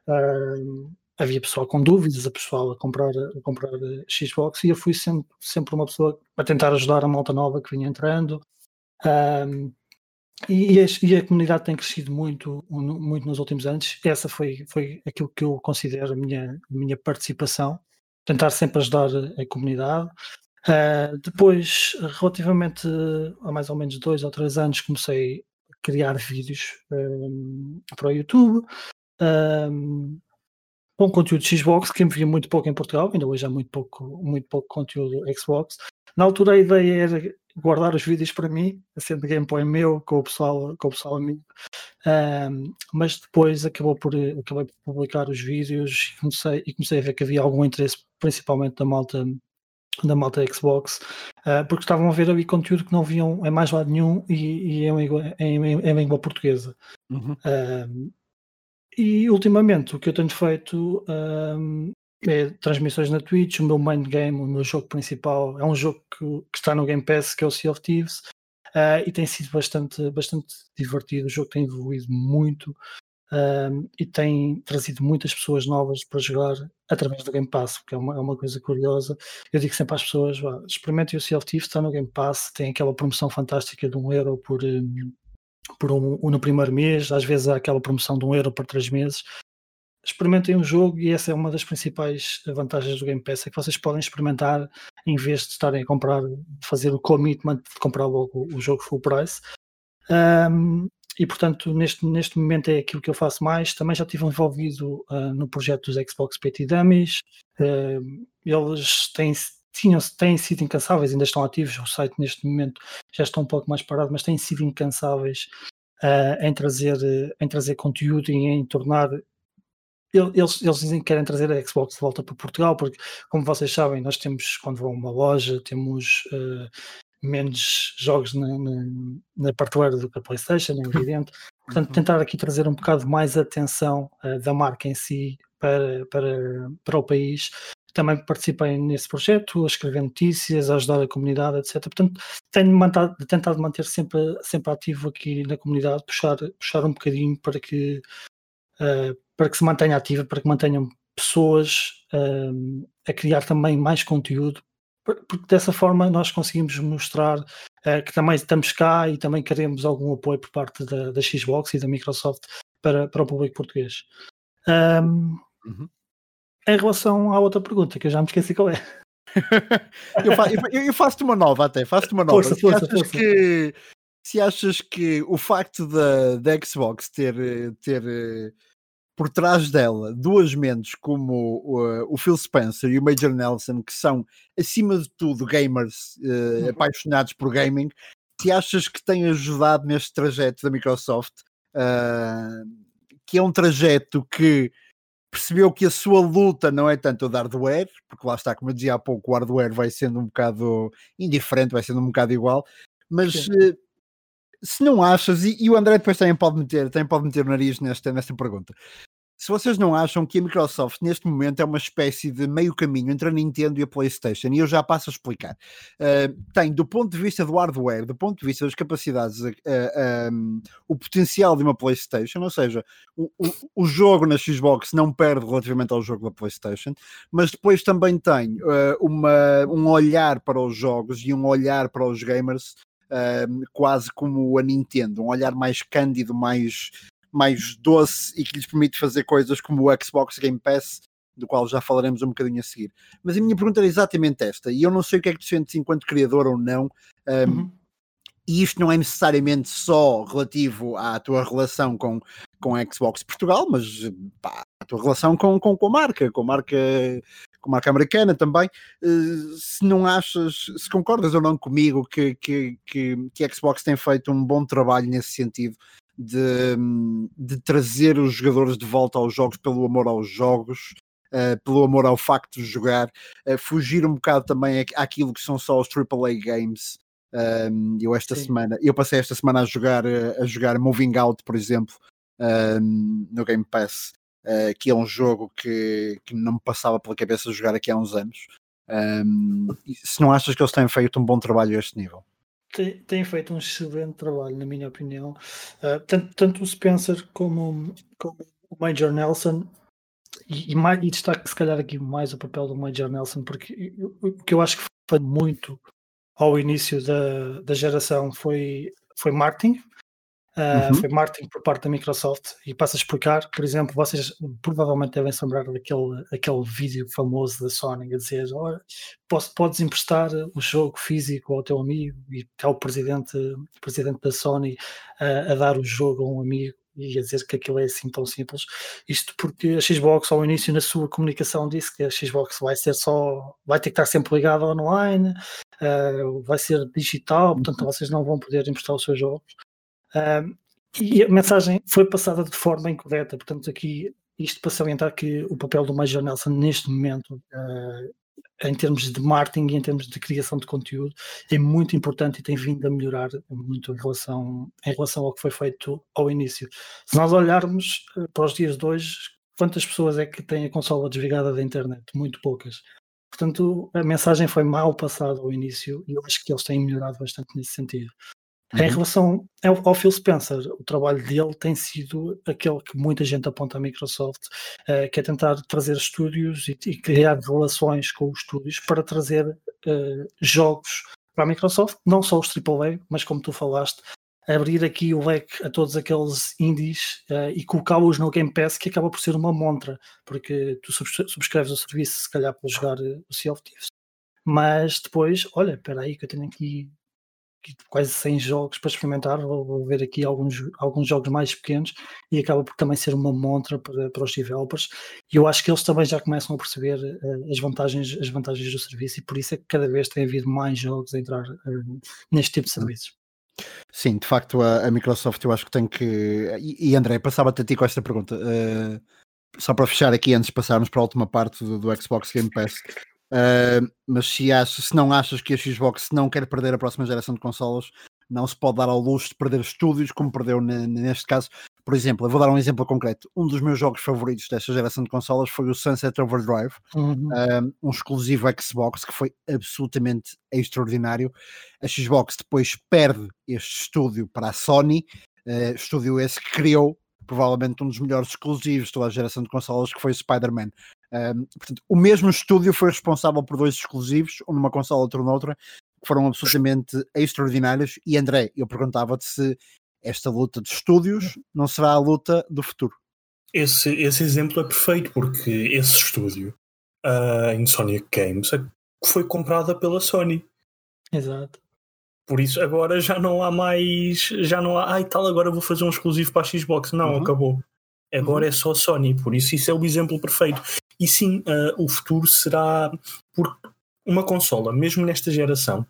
uh, havia pessoal com dúvidas, a pessoal a comprar, a comprar Xbox e eu fui sempre, sempre uma pessoa a tentar ajudar a malta nova que vinha entrando. E, a, e, a, comunidade tem crescido muito, muito nos últimos anos. Essa foi, foi aquilo que eu considero a minha, a minha participação tentar sempre ajudar a comunidade Uh, depois, relativamente a mais ou menos dois ou três anos, comecei criar vídeos um, para o YouTube. Um, com conteúdo Xbox, que envia muito pouco em Portugal, ainda hoje há muito pouco, muito pouco conteúdo Xbox. Na altura a ideia era guardar os vídeos para mim, sendo gameplay meu, com o pessoal, com o pessoal amigo. Um, mas depois acabou por, acabei por publicar os vídeos e comecei, e comecei a ver que havia algum interesse, principalmente da malta da malta Xbox, uh, porque estavam a ver ali conteúdo que não viam em mais lado nenhum e, e em, em, em, em, língua portuguesa. Uhum. Um, e ultimamente o que eu tenho feito um, é transmissões na Twitch, o meu main game, o meu jogo principal é um jogo que, que está no Game Pass, que é o Sea of Thieves, uh, e tem sido bastante, bastante divertido. O jogo tem evoluído muito e tem trazido muitas pessoas novas para jogar através do Game Pass, porque é uma, é uma coisa curiosa. Eu digo sempre às pessoas: experimentem o Sea of Thieves, está no Game Pass, tem aquela promoção fantástica de um euro por. Um, por um, um, no primeiro mês, às vezes há aquela promoção de um euro por três meses, experimentem o jogo e essa é uma das principais vantagens do Game Pass, é que vocês podem experimentar em vez de estarem a comprar, fazer o commitment de comprar logo o jogo full price. Um, e portanto, neste, neste momento é aquilo que eu faço mais. Também já estive envolvido uh, no projeto dos Xbox PT Dummies. Uh, eles têm, tinham, têm sido incansáveis, ainda estão ativos. O site neste momento já está um pouco mais parado, mas têm sido incansáveis uh, em, trazer, em trazer conteúdo e em tornar eles, eles dizem que querem trazer a Xbox de volta para Portugal, porque, como vocês sabem, nós temos, quando vão a uma loja, temos uh, menos jogos na, na, na do que a PlayStation, é evidente. Portanto, uhum. tentar aqui trazer um bocado mais atenção uh, da marca em si para, para, para o país. Também participei nesse projeto, a escrever notícias, a ajudar a comunidade, etc. Portanto, tenho mantado, tentado manter sempre, sempre ativo aqui na comunidade, puxar, puxar um bocadinho para que uh, para que se mantenha ativa, para que mantenham pessoas um, a criar também mais conteúdo, porque dessa forma nós conseguimos mostrar uh, que também estamos cá e também queremos algum apoio por parte da, da Xbox e da Microsoft para, para o público português. Um, uhum. Em relação à outra pergunta, que eu já me esqueci qual é. eu, fa eu, eu faço-te uma nova até, faço-te uma nova. Força, força, força. Que, se achas que o facto da, da Xbox ter, ter por trás dela duas mentes como uh, o Phil Spencer e o Major Nelson, que são, acima de tudo, gamers uh, uhum. apaixonados por gaming, se achas que tem ajudado neste trajeto da Microsoft, uh, que é um trajeto que percebeu que a sua luta não é tanto o de hardware, porque lá está, como eu dizia há pouco, o hardware vai sendo um bocado indiferente, vai sendo um bocado igual, mas se não achas, e, e, o André depois também pode meter, também pode meter o nariz nesta, nesta pergunta, se vocês não acham que a Microsoft neste momento é uma espécie de meio caminho entre a Nintendo e a PlayStation, e eu já passo a explicar, uh, tem do ponto de vista do hardware, do ponto de vista das capacidades, uh, uh, um, o potencial de uma PlayStation, ou seja, o, o, o, jogo na Xbox não perde relativamente ao jogo da PlayStation, mas depois também tem uma, um olhar para os jogos e um olhar para os gamers. quase como a Nintendo, um olhar mais cândido, mais mais doce e que lhes permite fazer coisas como o Xbox Game Pass, do qual já falaremos um bocadinho a seguir. Mas a minha pergunta era exatamente esta, e eu não sei o que é que tu sentes enquanto criador ou não. Um, uhum. E isto não é necessariamente só relativo à tua relação com, com a Xbox Portugal, mas pá, a tua relação com, com, com a marca, com a marca com a marca americana também. Uh, se não achas, se concordas ou não comigo que, que, que, que a Xbox tem feito um bom trabalho nesse sentido de, de trazer os jogadores de volta aos jogos pelo amor aos jogos, Uh, pelo amor ao facto de jogar, uh, fugir um bocado também àquilo que são só os AAA games. Um, eu esta Sim. semana, eu passei esta semana a jogar a jogar Moving Out, por exemplo, um, no Game Pass, uh, que é um jogo que, que não me passava pela cabeça jogar aqui há uns anos. Um, se não achas que eles têm feito um bom trabalho a este nível? Tem, feito um excelente trabalho, na minha opinião. Uh, tanto, tanto, o Spencer como, como, o Major Nelson, e, e, e destaque se calhar aqui mais o papel do Major Nelson, porque o que eu acho que foi muito ao início da, da geração foi, foi marketing. Uh, uhum. Foi marketing por parte da Microsoft e passo a explicar, por exemplo, vocês provavelmente devem se lembrar daquele aquele vídeo famoso da Sony a dizer oh, podes emprestar o jogo físico ao teu amigo e até o presidente, o presidente da Sony uh, a dar o jogo a um amigo e a dizer que aquilo é assim tão simples. Isto porque a Xbox ao início na sua comunicação disse que a Xbox vai ser só, vai ter que estar sempre ligada online, uh, vai ser digital, portanto uhum. vocês não vão poder emprestar os seus jogos. E a mensagem foi passada de forma incorreta, portanto aqui isto para salientar que o papel do Major Nelson neste momento uh, em termos de marketing e em termos de criação de conteúdo é muito importante e tem vindo a melhorar muito em relação, em relação ao que foi feito ao início. Se nós olharmos eh, para os dias de hoje, quantas pessoas é que têm a consola desligada da internet? Muito poucas. Portanto, a mensagem foi mal passada ao início e eu acho que eles têm melhorado bastante nesse sentido. Uhum. Em relação ao, ao, Phil Spencer, o trabalho dele tem sido aquele que muita gente aponta à Microsoft, uh, que é tentar trazer estúdios e, e, criar relações com os estúdios para trazer uh, jogos para a Microsoft, não só os AAA, mas como tu falaste, abrir aqui o leque a todos aqueles indies uh, e colocá-los no Game Pass, que acaba por ser uma montra, porque tu subscreves o serviço se calhar para jogar o Sea of Thieves, mas depois, olha, espera aí que eu tenho aqui quase 100 jogos para experimentar, vou, vou, ver aqui alguns, alguns jogos mais pequenos e acaba por também ser uma montra para, para os developers. E eu acho que eles também já começam a perceber uh, as, vantagens, as vantagens do serviço e por isso é que cada vez tem havido mais jogos a entrar uh, neste tipo de serviços. Sim, de facto a, a, Microsoft eu acho que tem que e, e André, passava-te a ti com esta pergunta uh, só para fechar aqui antes de passarmos para a última parte do, do Xbox Game Pass Uh, mas se, achas, se não achas que a Xbox não quer perder a próxima geração de consolas, não se pode dar ao luxo de perder estúdios, como perdeu neste caso. Por exemplo, eu vou dar um exemplo concreto. Um dos meus jogos favoritos desta geração de consolas foi o Sunset Overdrive, uhum. um exclusivo Xbox que foi absolutamente extraordinário. A Xbox depois perde este estúdio para a Sony, uh, estúdio esse que criou provavelmente um dos melhores exclusivos de toda a geração de consolas, que foi o Spider-Man. Um, portanto, o mesmo estúdio foi responsável por dois exclusivos, um numa consola, outro noutra, que foram absolutamente extraordinários. E André, eu perguntava-te se esta luta de estúdios não será a luta do futuro. Esse, esse exemplo é perfeito, porque esse estúdio, a uh, Insomniac Games, é foi comprada pela Sony. Exato. Por isso agora já não há mais. Já não há. Ai tal, agora vou fazer um exclusivo para a Xbox. Não, uhum. acabou. Agora uhum. é só Sony. Por isso isso é o exemplo perfeito. E sim, uh, o futuro será. Por uma consola, mesmo nesta geração,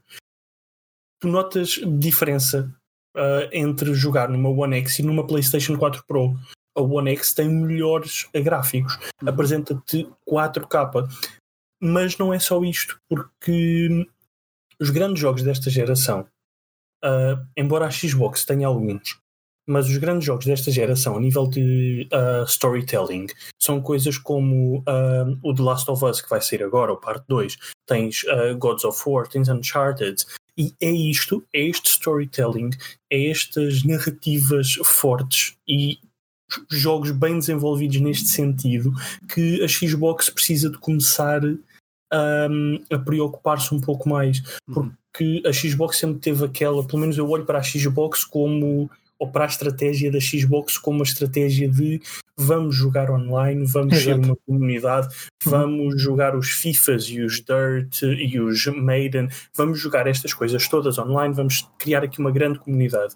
tu notas diferença uh, entre jogar numa One X e numa PlayStation 4 Pro. A One X tem melhores gráficos, uhum. apresenta-te 4K. Mas não é só isto, porque os grandes jogos desta geração, uh, embora a Xbox tenha alguns, mas os grandes jogos desta geração, a nível de uh, storytelling, são coisas como uh, o The Last of Us, que vai sair agora, o parte 2, tens Gods of War, tens Uncharted, e é isto, é este storytelling, é estas narrativas fortes e jogos bem desenvolvidos neste sentido que a Xbox precisa de começar um, a preocupar-se um pouco mais, uhum. porque a Xbox sempre teve aquela, pelo menos eu olho para a Xbox como ou para a estratégia da Xbox como a estratégia de vamos jogar online, vamos Exato. ser uma comunidade, uhum. vamos jogar os FIFAs e os Dirt e os Maiden, vamos jogar estas coisas todas online, vamos criar aqui uma grande comunidade.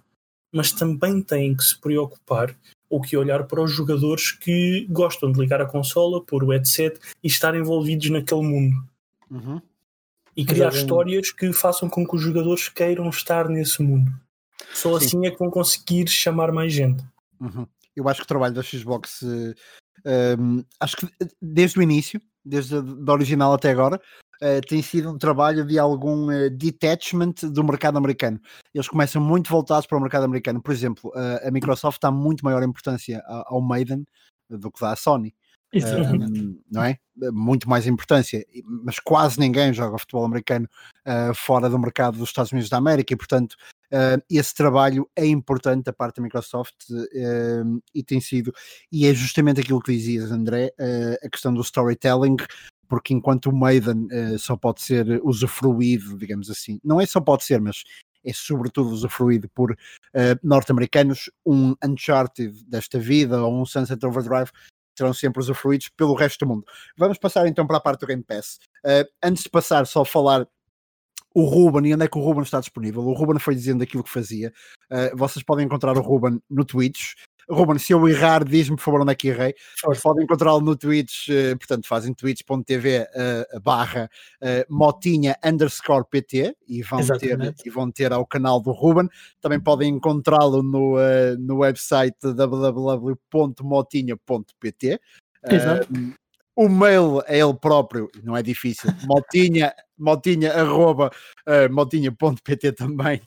Mas também têm que se preocupar ou que olhar para os jogadores que gostam de ligar a consola, pôr o headset e estar envolvidos naquele mundo. Uhum. E criar Exatamente. histórias que façam com que os jogadores queiram estar nesse mundo. Só Sim. assim é que vão conseguir chamar mais gente. Uhum. Eu acho que o trabalho da Xbox, uh, um, acho que desde o início, desde a original até agora, uh, tem sido um trabalho de algum uh, detachment do mercado americano. Eles começam muito voltados para o mercado americano. Por exemplo, a Microsoft dá muito maior importância ao Maiden do que dá à Sony. Um, não é? Muito mais importância, mas quase ninguém joga futebol americano uh, fora do mercado dos Estados Unidos da América e, portanto, uh, esse trabalho é importante da parte da Microsoft e tem sido, e é justamente aquilo que dizias, André, a questão do storytelling. Porque enquanto o Maiden só pode ser usufruído, digamos assim, não é só pode ser, mas é sobretudo usufruído por uh, norte-americanos. Um Uncharted desta vida ou um Sunset Overdrive serão sempre usufruídos pelo resto do mundo. Vamos passar então para a parte do Game Pass. Uh, antes de passar só falar o Ruben e onde é que o Ruben está disponível. O Ruben foi dizendo aquilo que fazia. Uh, vocês podem encontrar o Ruben no Twitch. Ruben, se eu errar, diz-me por favor onde é que errei. Podem encontrá-lo no Twitch, uh, portanto, fazem twitch.tv uh, barra uh, motinha underscore pt e vão, ter, e vão ter ao canal do Ruben. Também podem encontrá-lo no, no website www.motinha.pt. Exato. O mail é ele próprio, não é difícil. Motinha, motinha, arroba, uh, motinha.pt também.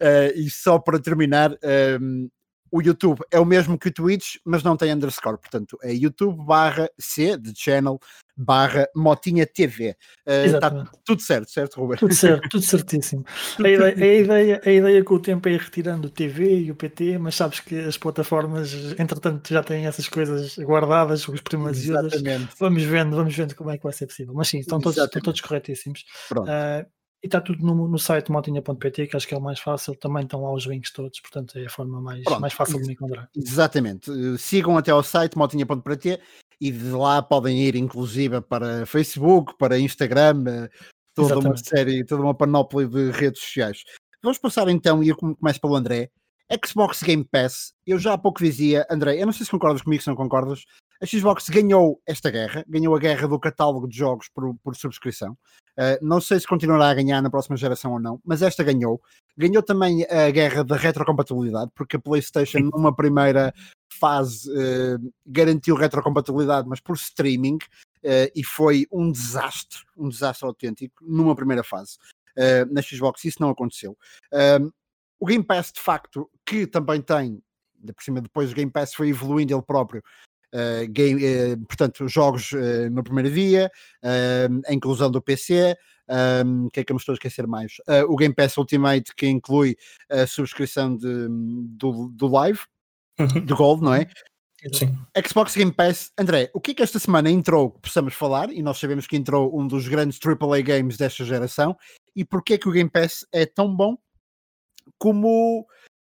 Uh, e só para terminar, um, ehm, o YouTube é o mesmo que o Twitch, mas não tem underscore, portanto é YouTube barra C de channel barra Motinha TV. Está uh, tudo certo, certo, Ruben? Tudo certo, tudo certíssimo. A ideia, a, ideia, a ideia com o tempo é ir retirando o TV e o PT, mas sabes que as plataformas, entretanto, já têm essas coisas guardadas, os primeiros users. Vamos vendo, vamos vendo como é que vai ser possível. Mas sim, estão todos, estão todos corretíssimos. Pronto. Uh, e está tudo no, no site motinha.pt, que acho que é o mais fácil. Também estão lá os links todos, portanto é a forma mais, mais fácil de me encontrar. Exatamente. Eh, sigam até ao site motinha.pt e de lá podem ir inclusive para Facebook, para Instagram, eh, toda Exatamente. uma série, toda uma panóplia de redes sociais. Vamos passar então, e eu começo pelo André. Xbox Game Pass, eu já há pouco dizia, André, eu não sei se concordas comigo, se não concordas, a Xbox ganhou esta guerra, ganhou a guerra do catálogo de jogos por, por subscrição. Uh, não sei se continuará a ganhar na próxima geração ou não, mas esta ganhou. Ganhou também a guerra da retrocompatibilidade, porque a PlayStation, numa primeira fase, uh, garantiu retrocompatibilidade, mas por streaming, uh, e foi um desastre, um desastre autêntico, numa primeira fase. na Xbox isso não aconteceu. o Game Pass, de facto, que também tem, ainda por cima depois o Game Pass foi evoluindo ele próprio, Uh, game, uh, portanto, jogos uh, no primeiro dia, a inclusão do PC, o que é que eu me estou a esquecer mais? o Game Pass Ultimate, que inclui a subscrição de, do, do Live, uhum. do Gold, não é? Sim. Xbox Game Pass, André, o que é que esta semana entrou que possamos falar? E nós sabemos que entrou um dos grandes AAA games desta geração. E porquê é que o Game Pass é tão bom como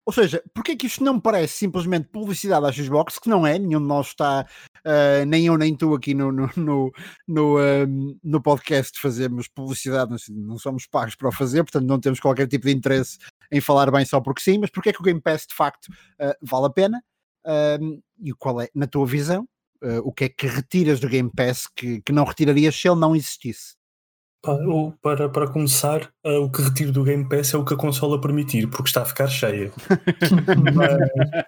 ou seja, porque é que isto não parece simplesmente publicidade à Xbox, que não é, nenhum de nós está, uh, nem eu nem tu aqui no, no, no, no, uh, no podcast fazemos publicidade, não, somos pagos para o fazer, portanto não temos qualquer tipo de interesse em falar bem só porque sim, mas porque é que o Game Pass de facto uh, vale a pena? e qual é, na tua visão, o que é que retiras do Game Pass que, que não retirarias se ele não existisse? Para, para começar, uh, o que retiro do Game Pass é o que a consola permitir, porque está a ficar cheia. Mas,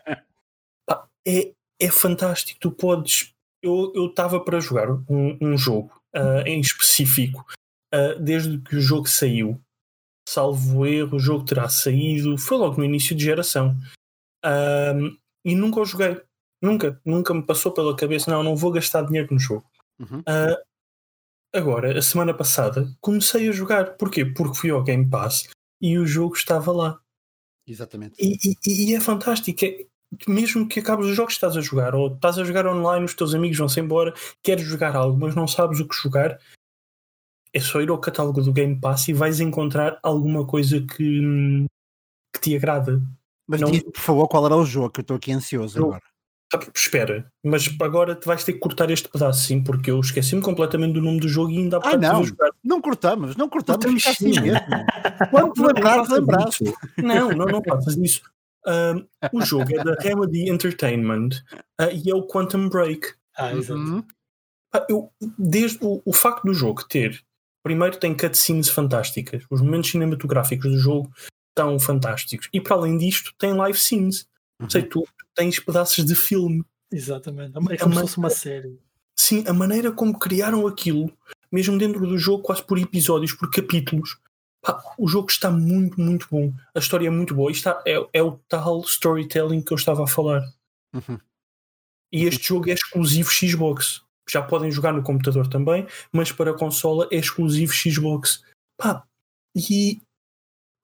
pá, é, é fantástico. Tu podes. Eu estava para jogar um, um jogo uh, em específico uh, desde que o jogo saiu. Salvo erro, o jogo terá saído. Foi logo no início de geração. e nunca o joguei. Nunca. Nunca me passou pela cabeça. Não, não vou gastar dinheiro no jogo. Uhum. Agora, a semana passada, comecei a jogar. Porquê? Porque fui ao Game Pass e o jogo estava lá. Exatamente. E, e, e é fantástico. É, mesmo que acabes os jogos que estás a jogar, ou estás a jogar online, os teus amigos vão-se embora, queres jogar algo, mas não sabes o que jogar, é só ir ao catálogo do Game Pass e vais encontrar alguma coisa que, que te agrada. Mas não... diz por favor qual era o jogo, que eu estou aqui ansioso eu, agora. Ah, espera, mas agora te vais ter que cortar este pedaço sim, porque eu esqueci-me completamente do nome do jogo e ainda há ah, não, não cortamos, não cortamos, cortamos assim mesmo. Quando te lembrares, lembraste. Não, não, não faças isso. Um, o jogo é da Remedy Entertainment uh, e é o Quantum Break. Ah, exato. Uhum. Uh, eu, desde o, o facto do jogo ter, primeiro tem cutscenes fantásticas, os momentos cinematográficos do jogo estão fantásticos, e para além disto, tem live scenes. Uhum. Sei, tu tens pedaços de filme. Exatamente, é como se fosse uma série. Sim, a maneira como criaram aquilo, mesmo dentro do jogo, quase por episódios, por capítulos. Pá, o jogo está muito, muito bom. A história é muito boa. Isto é, é o tal storytelling que eu estava a falar. Uhum. E este jogo é exclusivo Xbox. Já podem jogar no computador também, mas para a consola é exclusivo Xbox. Pá, e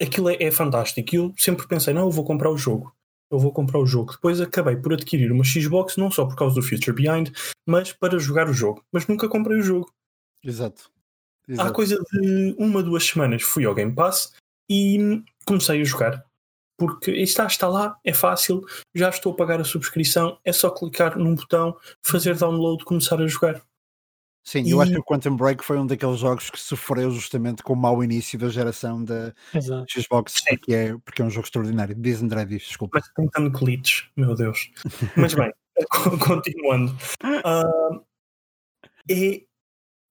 aquilo é, é fantástico. Eu sempre pensei, não, eu vou comprar o jogo eu vou comprar o jogo. Depois acabei por adquirir uma Xbox, não só por causa do Future Behind, mas para jogar o jogo. Mas nunca comprei o jogo. Exato. Exato. Há coisa de uma, duas semanas fui ao Game Pass e comecei a jogar. Porque está, está lá, é fácil, já estou a pagar a subscrição, é só clicar num botão, fazer download, começar a jogar. Sim, e... eu acho que o Quantum Break foi um daqueles jogos que sofreu justamente com o mau início da geração da Xbox, porque é, porque é um jogo extraordinário. Diz André, diz, desculpa. Mas tem tanto glitch, meu Deus. Mas bem, continuando. Uh, é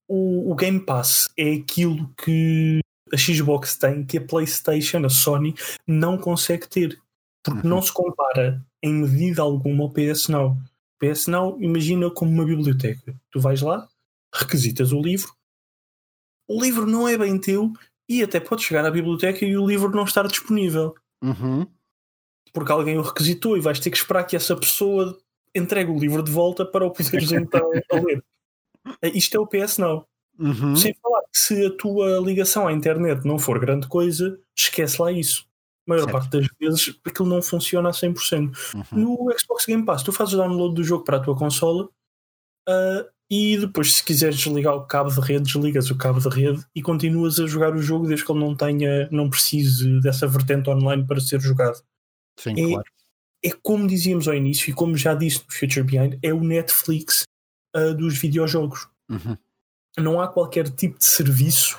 o, o Game Pass é aquilo que a Xbox tem que a PlayStation, a Sony, não consegue ter. Porque uhum. não se compara em medida alguma ao PS Now. PS Now, imagina como uma biblioteca. Tu vais lá, requisitas o livro, o livro não é bem teu e até podes chegar à biblioteca e o livro não estar disponível. Uhum. Porque alguém o requisitou e vais ter que esperar que essa pessoa entregue o livro de volta para o poderes então a ler. Isto é o PS Now. Uhum. Sem falar que se a tua ligação à internet não for grande coisa, esquece lá isso. A maior certo. parte das vezes aquilo não funciona a 100%. Uhum. No Xbox Game Pass, tu fazes o download do jogo para a tua consola uh, e depois, se quiseres desligar o cabo de rede, desligas o cabo de rede e continuas a jogar o jogo desde que ele não tenha, não precise dessa vertente online para ser jogado. Sim, é, claro. É como dizíamos ao início e como já disse no Future Behind, é o Netflix uh, dos videojogos. Uhum não há qualquer tipo de serviço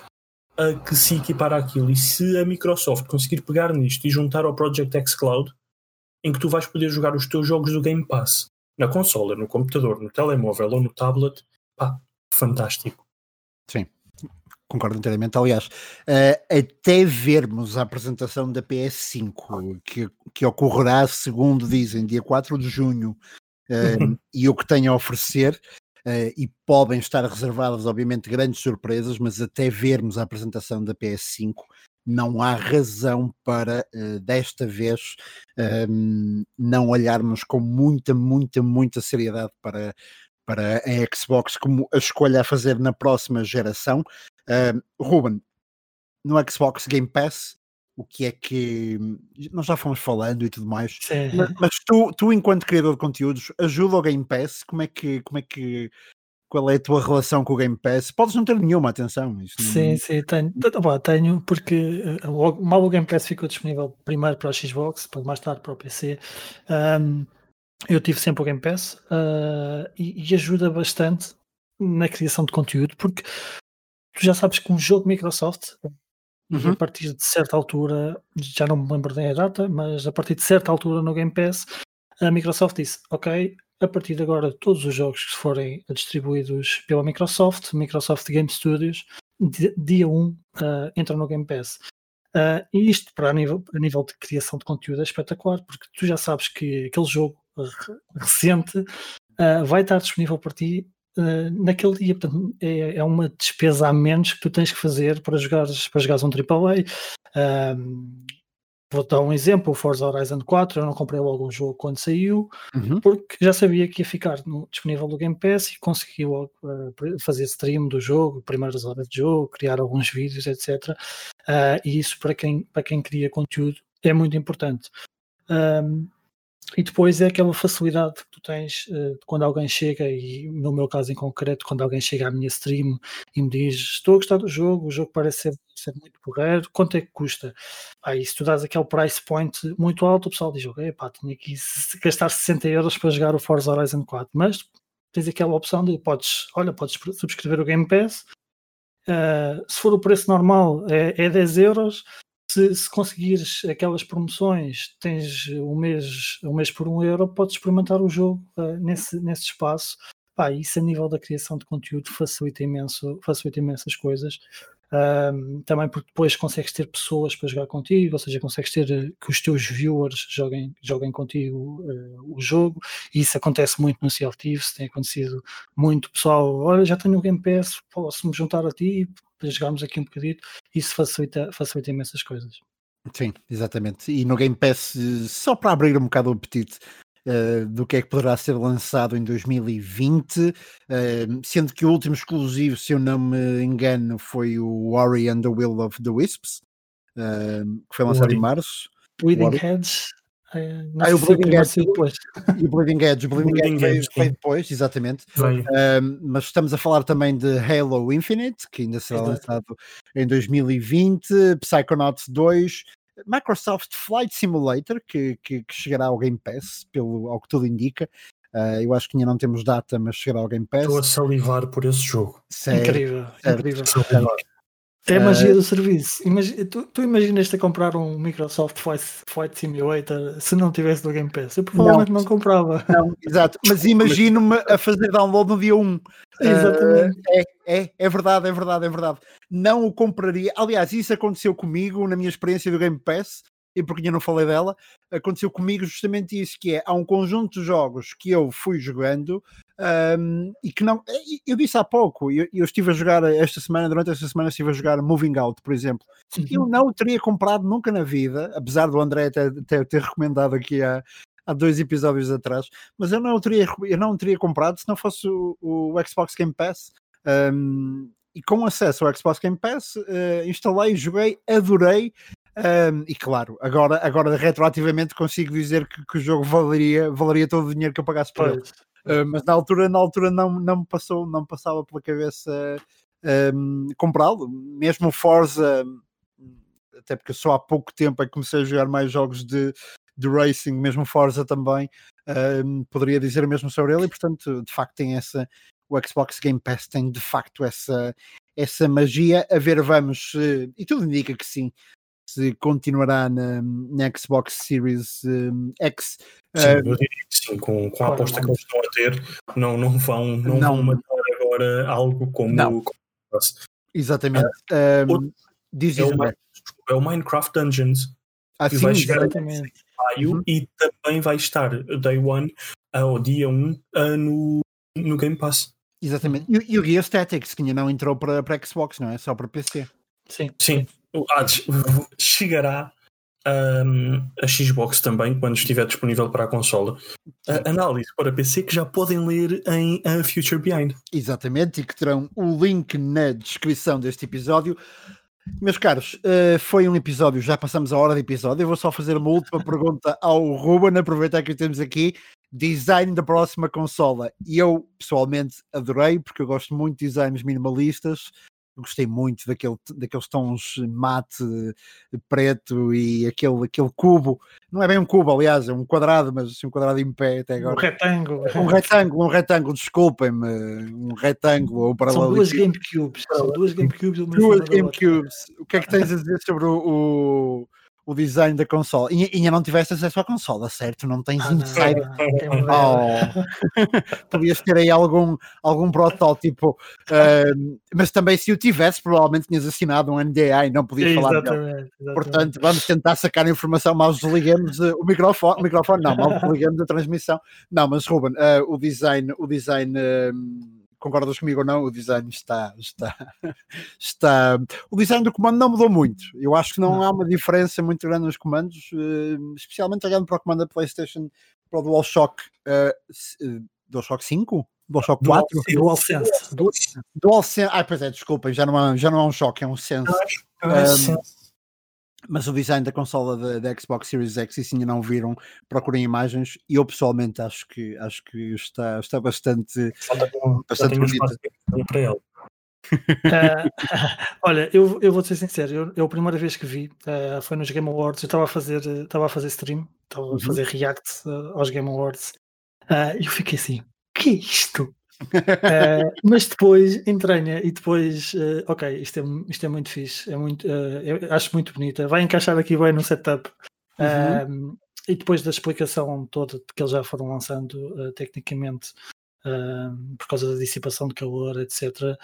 uh, que se equipara àquilo. E se a Microsoft conseguir pegar nisto e juntar ao Project X Cloud, em que tu vais poder jogar os teus jogos do Game Pass na consola, no computador, no telemóvel ou no tablet, pá, fantástico. Sim, concordo inteiramente. Aliás, uh, até vermos a apresentação da PS5, que, que ocorrerá, segundo dizem, dia 4 de junho, uh, e o que tem a oferecer, Uh, e podem estar reservadas, obviamente, grandes surpresas, mas até vermos a apresentação da PS5, não há razão para uh, desta vez uh, não olharmos com muita, muita, muita seriedade para, para a Xbox como a escolha a fazer na próxima geração. Uh, Ruben, no Xbox Game Pass, o que é que nós já fomos falando e tudo mais, mas, mas, tu, tu, enquanto criador de conteúdos, ajuda o Game Pass? Como é que, como é que qual é a tua relação com o Game Pass? Podes não ter nenhuma atenção. Não... Sim, sim, tenho, tenho, porque uh, mal o Game Pass ficou disponível primeiro para a Xbox, depois mais tarde para o PC. Um, eu tive sempre o Game Pass uh, e, e, ajuda bastante na criação de conteúdo, porque tu já sabes que um jogo Microsoft Uhum. a partir de certa altura, já não me lembro da data, mas a partir de certa altura no Game Pass, a Microsoft disse: Ok, a partir de agora, todos os jogos que forem distribuídos pela Microsoft, Microsoft Game Studios, dia 1 uh, entram no Game Pass. Uh, e isto, para a nível, a nível de criação de conteúdo, é espetacular, porque tu já sabes que aquele jogo recente uh, vai estar disponível para ti uh, naquele dia. Portanto, é, é, uma despesa a menos que tu tens que fazer para jogares, para jogares um AAA. Uh, vou dar um exemplo: o Forza Horizon 4. Eu não comprei logo o jogo quando saiu, uhum. porque já sabia que ia ficar no, disponível no Game Pass e consegui logo uh, fazer stream do jogo, primeiras horas de jogo, criar alguns vídeos, etc. e isso para quem, para quem cria conteúdo é muito importante. Um, e depois é aquela facilidade que tu tens uh, quando alguém chega, e no meu caso em concreto, quando alguém chega à minha stream e me diz: Estou a gostar do jogo, o jogo parece ser, ser muito porreiro, quanto é que custa? Aí, se tu dás aquele price point muito alto, o pessoal diz: Ok, pá, tinha que gastar 60 euros para jogar o Forza Horizon 4, mas tens aquela opção de podes, olha, podes subscrever o Game Pass. Uh, se for o preço normal, é, é 10 euros se, se, conseguires aquelas promoções, tens um mês, um mês por um euro, podes experimentar o jogo uh, nesse, nesse espaço. Pá, isso a nível da criação de conteúdo facilita imenso, facilita imensas coisas. Um, também porque depois consegues ter pessoas para jogar contigo, ou seja, consegues ter eh, que os teus viewers joguem, joguem contigo uh, o jogo, e isso acontece muito no Sea Thieves, tem acontecido muito pessoal, olha, já tenho o Game Pass, posso-me juntar a ti para jogarmos aqui um bocadito, isso facilita, facilita imensas coisas. Sim, exatamente. E no Game Pass, só para abrir um bocado o apetite, uh, do que é que poderá ser lançado em 2020, uh, eh, sendo que o último exclusivo, se eu não me engano, foi o Ori and the Will of the Wisps, uh, que foi lançado em março. Bleeding Heads. Ah, o Bleeding Edge depois. E o Bleeding Edge, o Bleeding, Bleeding Edge veio, depois, exatamente. mas estamos a falar também de Halo Infinite, que ainda será lançado em 2020, Psychonauts 2, Microsoft Flight Simulator, que, que, que, chegará ao Game Pass, pelo, ao que tudo indica. Uh, eu acho que ainda não temos data, mas chegará ao Game Pass. Estou a salivar por esse jogo. Sério, incrível, sério. incrível. É a magia do serviço. Imagina, tu, tu imaginas-te a comprar um Microsoft Flight, Flight Simulator se não tivesse no Game Pass? Eu provavelmente não, não comprava. Não, exato, mas imagino-me a fazer download no dia 1. Exatamente. Uh, é, é, é verdade, é verdade, é verdade. Não o compraria. Aliás, isso aconteceu comigo na minha experiência do Game Pass e porque eu não falei dela, aconteceu comigo justamente isso, que é, há um conjunto de jogos que eu fui jogando um, e que não, eu disse há pouco, eu, eu, estive a jogar esta semana, durante esta semana estive a jogar Moving Out, por exemplo, uhum. eu não o teria comprado nunca na vida, apesar do André ter, ter, ter recomendado aqui há, há dois episódios atrás, mas eu não o teria, eu não teria comprado se não fosse o, o Xbox Game Pass, um, e com acesso ao Xbox Game Pass, uh, instalei, joguei, adorei, um, e claro, agora, agora retroativamente consigo dizer que, que, o jogo valeria, valeria todo o dinheiro que eu pagasse por ele. Uh, mas na altura, na altura não, não me passou, não passava pela cabeça um, comprá-lo. Mesmo Forza, até porque só há pouco tempo é que comecei a jogar mais jogos de, de racing, mesmo Forza também, um, poderia dizer mesmo sobre ele, e portanto, de facto, tem essa. O Xbox Game Pass tem de facto essa, essa magia. A ver, vamos, e tudo indica que sim, se continuará na, na Xbox Series um, X. Sim, uh, eu diria que sim, com, com a aposta que eles estão a ter, não, não, vão, não, não vão matar agora algo como. Não. como Exatamente. Uh, um, diz é, o, é o Minecraft Dungeons. Ah, que sim, vai chegar em maio uhum. e também vai estar Day One ao dia 1 uh, no, no Game Pass. Exatamente. E, e o Gear Statics, que ainda não entrou para, para Xbox, não é? Só para PC. Sim. Sim Hades chegará um, a Xbox também quando estiver disponível para a consola. A análise para PC que já podem ler em uh, Future Behind. Exatamente, e que terão o link na descrição deste episódio. Meus caros, uh, foi um episódio, já passamos a hora de episódio. Eu vou só fazer uma última pergunta ao Ruben, aproveitar que temos aqui. Design da próxima consola. E eu pessoalmente adorei, porque eu gosto muito de designs minimalistas gostei muito daquele, daqueles tons mate preto e aquele, aquele cubo, não é bem um cubo, aliás, é um quadrado, mas assim, um quadrado em pé até agora. Um retângulo. Um retângulo, um retângulo, desculpem-me, um retângulo ou para São duas GameCubes, são duas GameCubes. Duas GameCubes. O que é que tens a dizer sobre o, o o design da consola. E ainda não tiveste acesso à consola, certo? Não tens ah, insight. Oh. Podias ter aí algum, algum protótipo, uh, mas também se o tivesse, provavelmente tinhas assinado um NDA e não podias falar exatamente, exatamente. Portanto, vamos tentar sacar a informação, mal desliguemos uh, o microfone, o microfone não, mal desligamos a transmissão. Não, mas Ruben, uh, o design, o design concordas comigo ou não, o design está, está, está. O design do comando não mudou muito. Eu acho que não, não. há uma diferença muito grande nos comandos, uh, especialmente olhando para o comando da PlayStation para o DualShock, uh, DualShock 5? DualShock 4? DualSense. DualSense. DualSense. Ah, pois é, desculpem, já não, é, já não é um choque, é um sense. Um, mas o design da consola da, Xbox Series X, e se ainda não viram, procurem imagens. E eu pessoalmente acho que, acho que está, está bastante, bastante bonita. Para ele. uh, olha, eu, eu vou ser sincero, eu, eu, a primeira vez que vi uh, foi nos Game Awards, eu estava a fazer, estava a fazer stream, estava a uhum. fazer react uh, aos Game Awards e eu fiquei assim, que é isto? Uh, mas depois entranha e depois, uh, ok, isto é, isto é muito fixe, é muito, uh, acho muito bonita, vai encaixar aqui bem no setup. Uhum. e depois da explicação toda que eles já foram lançando tecnicamente por causa da dissipação de calor, etc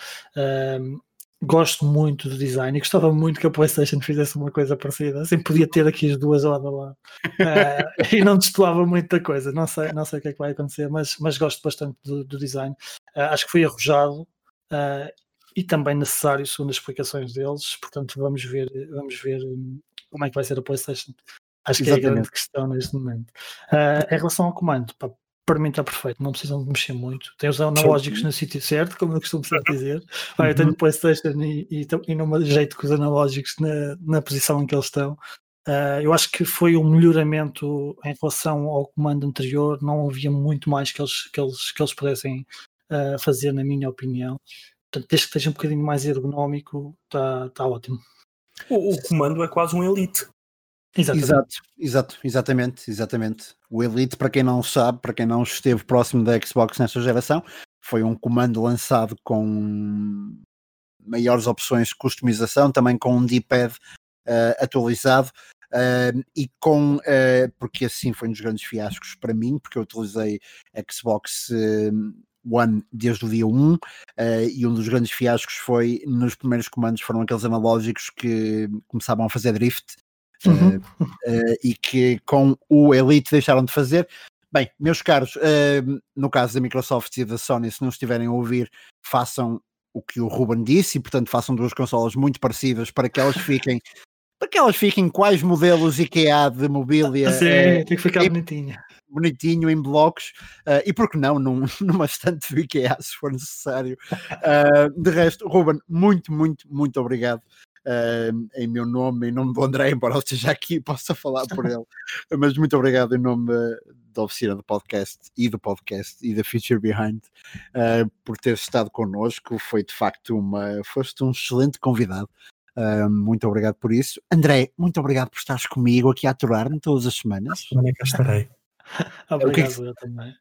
gosto muito do design e gostava muito que a PlayStation fizesse uma coisa parecida. Assim podia ter aqui as duas lado a lado uh, e não destoava muito da coisa. Não sei, não sei o que é que vai acontecer, mas, mas gosto bastante do, do design. Uh, acho que foi arrojado uh, e também necessário, segundo as explicações deles. Portanto, vamos ver, vamos ver um, como é que vai ser a PlayStation. Acho Exatamente. que é a grande questão neste momento. em relação ao comando, pá, para mim está perfeito, não precisam de mexer muito. Tem os analógicos no sítio certo, como eu costumo sempre dizer. Olha, eu tenho uhum. PlayStation e, e, e não me ajeito com os analógicos na, na posição em que eles estão. Uh, eu acho que foi um melhoramento em relação ao comando anterior, não havia muito mais que eles, que eles, que eles pudessem uh, fazer, na minha opinião. Portanto, desde que esteja um bocadinho mais ergonómico, está tá ótimo. O, o comando é quase um elite. Exatamente. Exato, exato, exatamente, exatamente. O Elite, para quem não sabe, para quem não esteve próximo da Xbox nesta geração, foi um comando lançado com maiores opções de customização, também com um D-pad uh, atualizado uh, e com, uh, porque assim foi um dos grandes fiascos para mim, porque eu utilizei Xbox One desde o dia 1 e um dos grandes fiascos foi nos primeiros comandos foram aqueles analógicos que começavam a fazer drift uhum. e que com o Elite deixaram de fazer. Bem, meus caros, no caso da Microsoft e da Sony, se não estiverem a ouvir, façam o que o Ruben disse, e portanto façam duas consolas muito parecidas para que elas fiquem para que elas fiquem quais modelos IKEA de mobília Sim, é, tem que ficar bonitinho bonitinho em blocos uh, e por que não num, numa estante do IKEA se for necessário uh, de resto, Ruben, muito, muito, muito obrigado uh, em meu nome, em nome do André, embora eu esteja aqui e possa falar por ele mas muito obrigado em nome da oficina do podcast e do podcast e da Future Behind uh, por ter estado connosco. Foi de facto uma. Foste um excelente convidado. Uh, muito obrigado por isso. André, muito obrigado por estares comigo aqui a aturar-me todas as semanas. Semana que estarei. obrigado, que... eu também.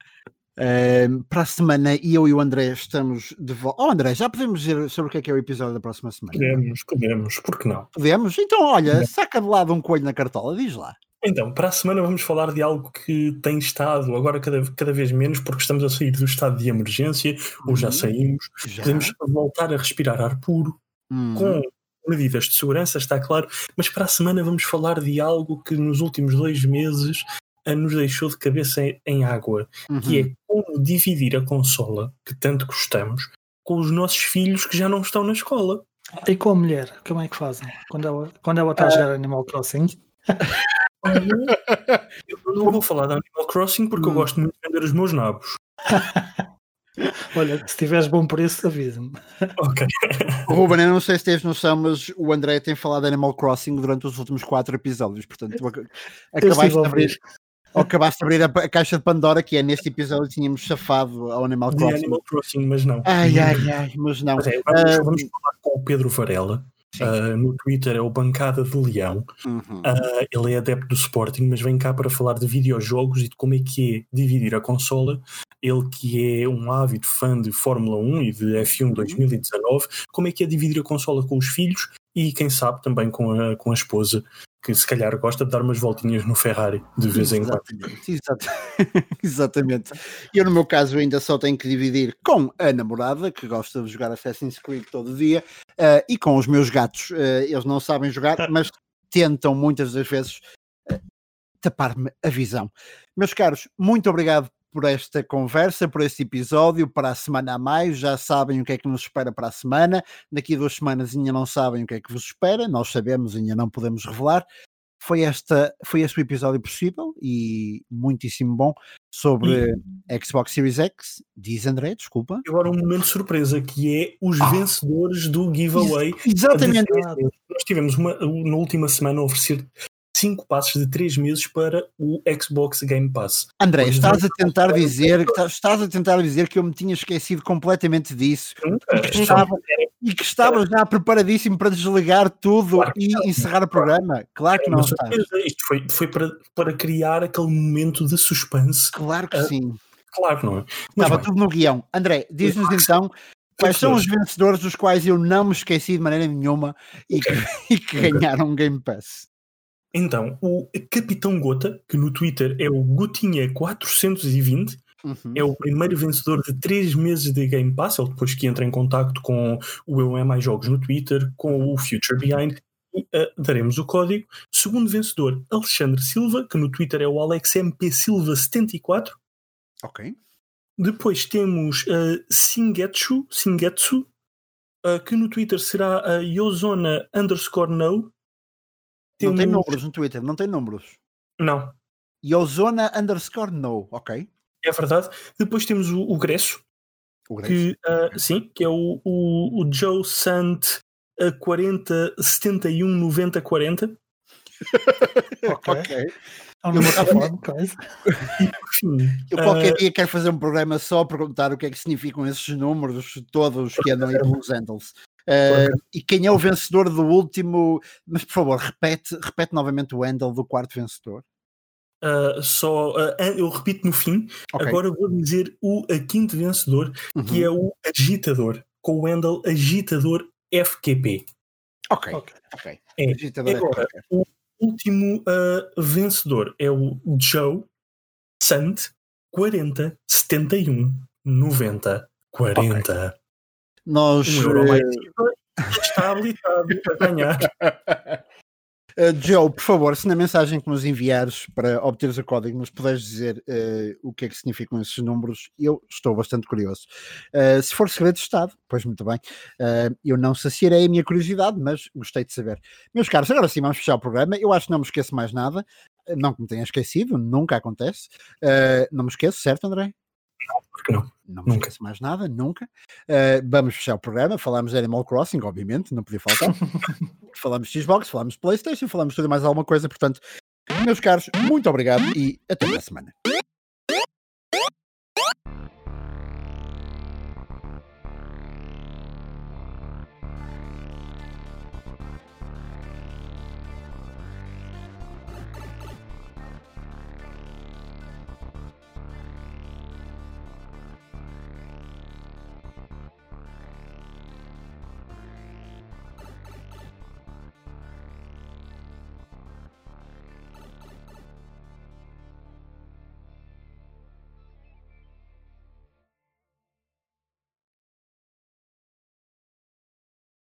Uh, para a semana, eu e o André estamos de volta. Oh, André, já podemos dizer sobre o que é que é o episódio da próxima semana? Podemos, podemos, por que não? Podemos? Então, olha, saca de lado um coelho na cartola, diz lá. Então, para a semana vamos falar de algo que tem estado agora cada, cada vez menos, porque estamos a sair do estado de emergência, uhum. ou já uhum. saímos. Já. Podemos voltar a respirar ar puro, uhum. com medidas de segurança, está claro, mas para a semana vamos falar de algo que nos últimos dois meses nos deixou de cabeça em água, uhum. que é como dividir a consola que tanto gostamos com os nossos filhos que já não estão na escola. E com a mulher, como é que fazem? Quando ela, quando ela está a ah. jogar Animal Crossing? eu não vou falar de Animal Crossing porque hum. eu gosto muito de vender os meus nabos. Olha, se tiveres bom preço, avisa-me. Ok. Ruben, eu não sei se tens noção, mas o André tem falado de Animal Crossing durante os últimos quatro episódios, portanto, acabaste de abrir. Ou acabaste de abrir a, a, caixa de Pandora, que é neste episódio tínhamos chafado ao Animal Crossing. Animal Crossing, mas não. Ai, ai, ai, mas não. Mas é, vamos, uh, vamos falar com o Pedro Varela, Uh, no Twitter é o Bancada de Leão. Uhum. Uh, ele é adepto do Sporting, mas vem cá para falar de videojogos e de como é que é dividir a consola. Ele que é um ávido fã de Fórmula 1 e de F1 2019, uhum. como é que é dividir a consola com os filhos e quem sabe também com a, com a esposa, que se calhar gosta de dar umas voltinhas no Ferrari de vez em quando. Exatamente. Eu, no meu caso, ainda só tenho que dividir com a namorada, que gosta de jogar Assassin's Creed todo dia, uh, e com os meus gatos. Uh, eles não sabem jogar, mas tentam muitas das vezes uh, tapar-me a visão. Meus caros, muito obrigado por esta conversa, por este episódio, para a semana a mais. Já sabem o que é que nos espera para a semana. Daqui a duas semanas ainda não sabem o que é que vos espera. Nós sabemos, ainda não podemos revelar. Foi, esta, foi este o episódio possível e muitíssimo bom sobre e... Xbox Series X. Diz André, desculpa. Agora um momento de surpresa que é os ah. vencedores do giveaway. Exatamente. Nós tivemos uma, na última semana a oferecer cinco passos de três meses para o Xbox Game Pass. André, estás a tentar dizer estás a tentar dizer que eu me tinha esquecido completamente disso e que estava, e que estava já preparadíssimo para desligar tudo claro e não. encerrar o programa. Claro que não estás. Isto foi, foi para, para criar aquele momento de suspense. Claro que uh, sim. Claro que não é. Estava tudo no guião. André, diz-nos então quais são os vencedores dos quais eu não me esqueci de maneira nenhuma e que, e que ganharam um Game Pass. Então, o Capitão Gota, que no Twitter é o Gotinha420, uhum. é o primeiro vencedor de 3 meses de Game Pass, ele depois que entra em contato com o Eu é Mais Jogos no Twitter, com o Future Behind, e uh, daremos o código. Segundo vencedor, Alexandre Silva, que no Twitter é o AlexMPSilva74. Ok. Depois temos uh, Singetsu, Singetsu uh, que no Twitter será a Yozona underscore no, temos... Não tem números no Twitter, não tem números. Não. Yozona underscore no, ok. É verdade. Depois temos o, o Gresso. O Gresso. Que, uh, sim, que é o, o, o Joe Sant a 40 71 90 40. ok. okay. É um. Eu qualquer uh, dia quero fazer um programa só a perguntar o que é que significam esses números todos que andam aí pelos handles. Uh, e quem é o vencedor do último? Mas por favor, repete, repete novamente o handle do quarto vencedor. Uh, só uh, eu repito no fim. Okay. Agora vou dizer o a quinto vencedor, uhum. que é o Agitador, com o handle Agitador FQP. Ok, ok. É. Agitador agora, FQP. o último uh, vencedor é o Joe Sant 40 71 90 40. Okay. Nós. Um euro mais está habilitado a ganhar. Uh, Joe, por favor, se na mensagem que nos enviares para obteres o código nos puderes dizer uh, o que é que significam esses números, eu estou bastante curioso. Uh, se for segredo de Estado, pois muito bem, eu não saciarei a minha curiosidade, mas gostei de saber. Meus caros, agora sim vamos fechar o programa. Eu acho que não me esqueço mais nada, não que me tenha esquecido, nunca acontece. não me esqueço, certo, André? Não, porque não. Não nunca. mais nada, nunca. Uh, vamos fechar o programa. Falámos de Animal Crossing, obviamente, não podia faltar. falámos de Xbox, falámos de PlayStation, falámos de tudo mais alguma coisa. Portanto, meus caros, muito obrigado e até a semana.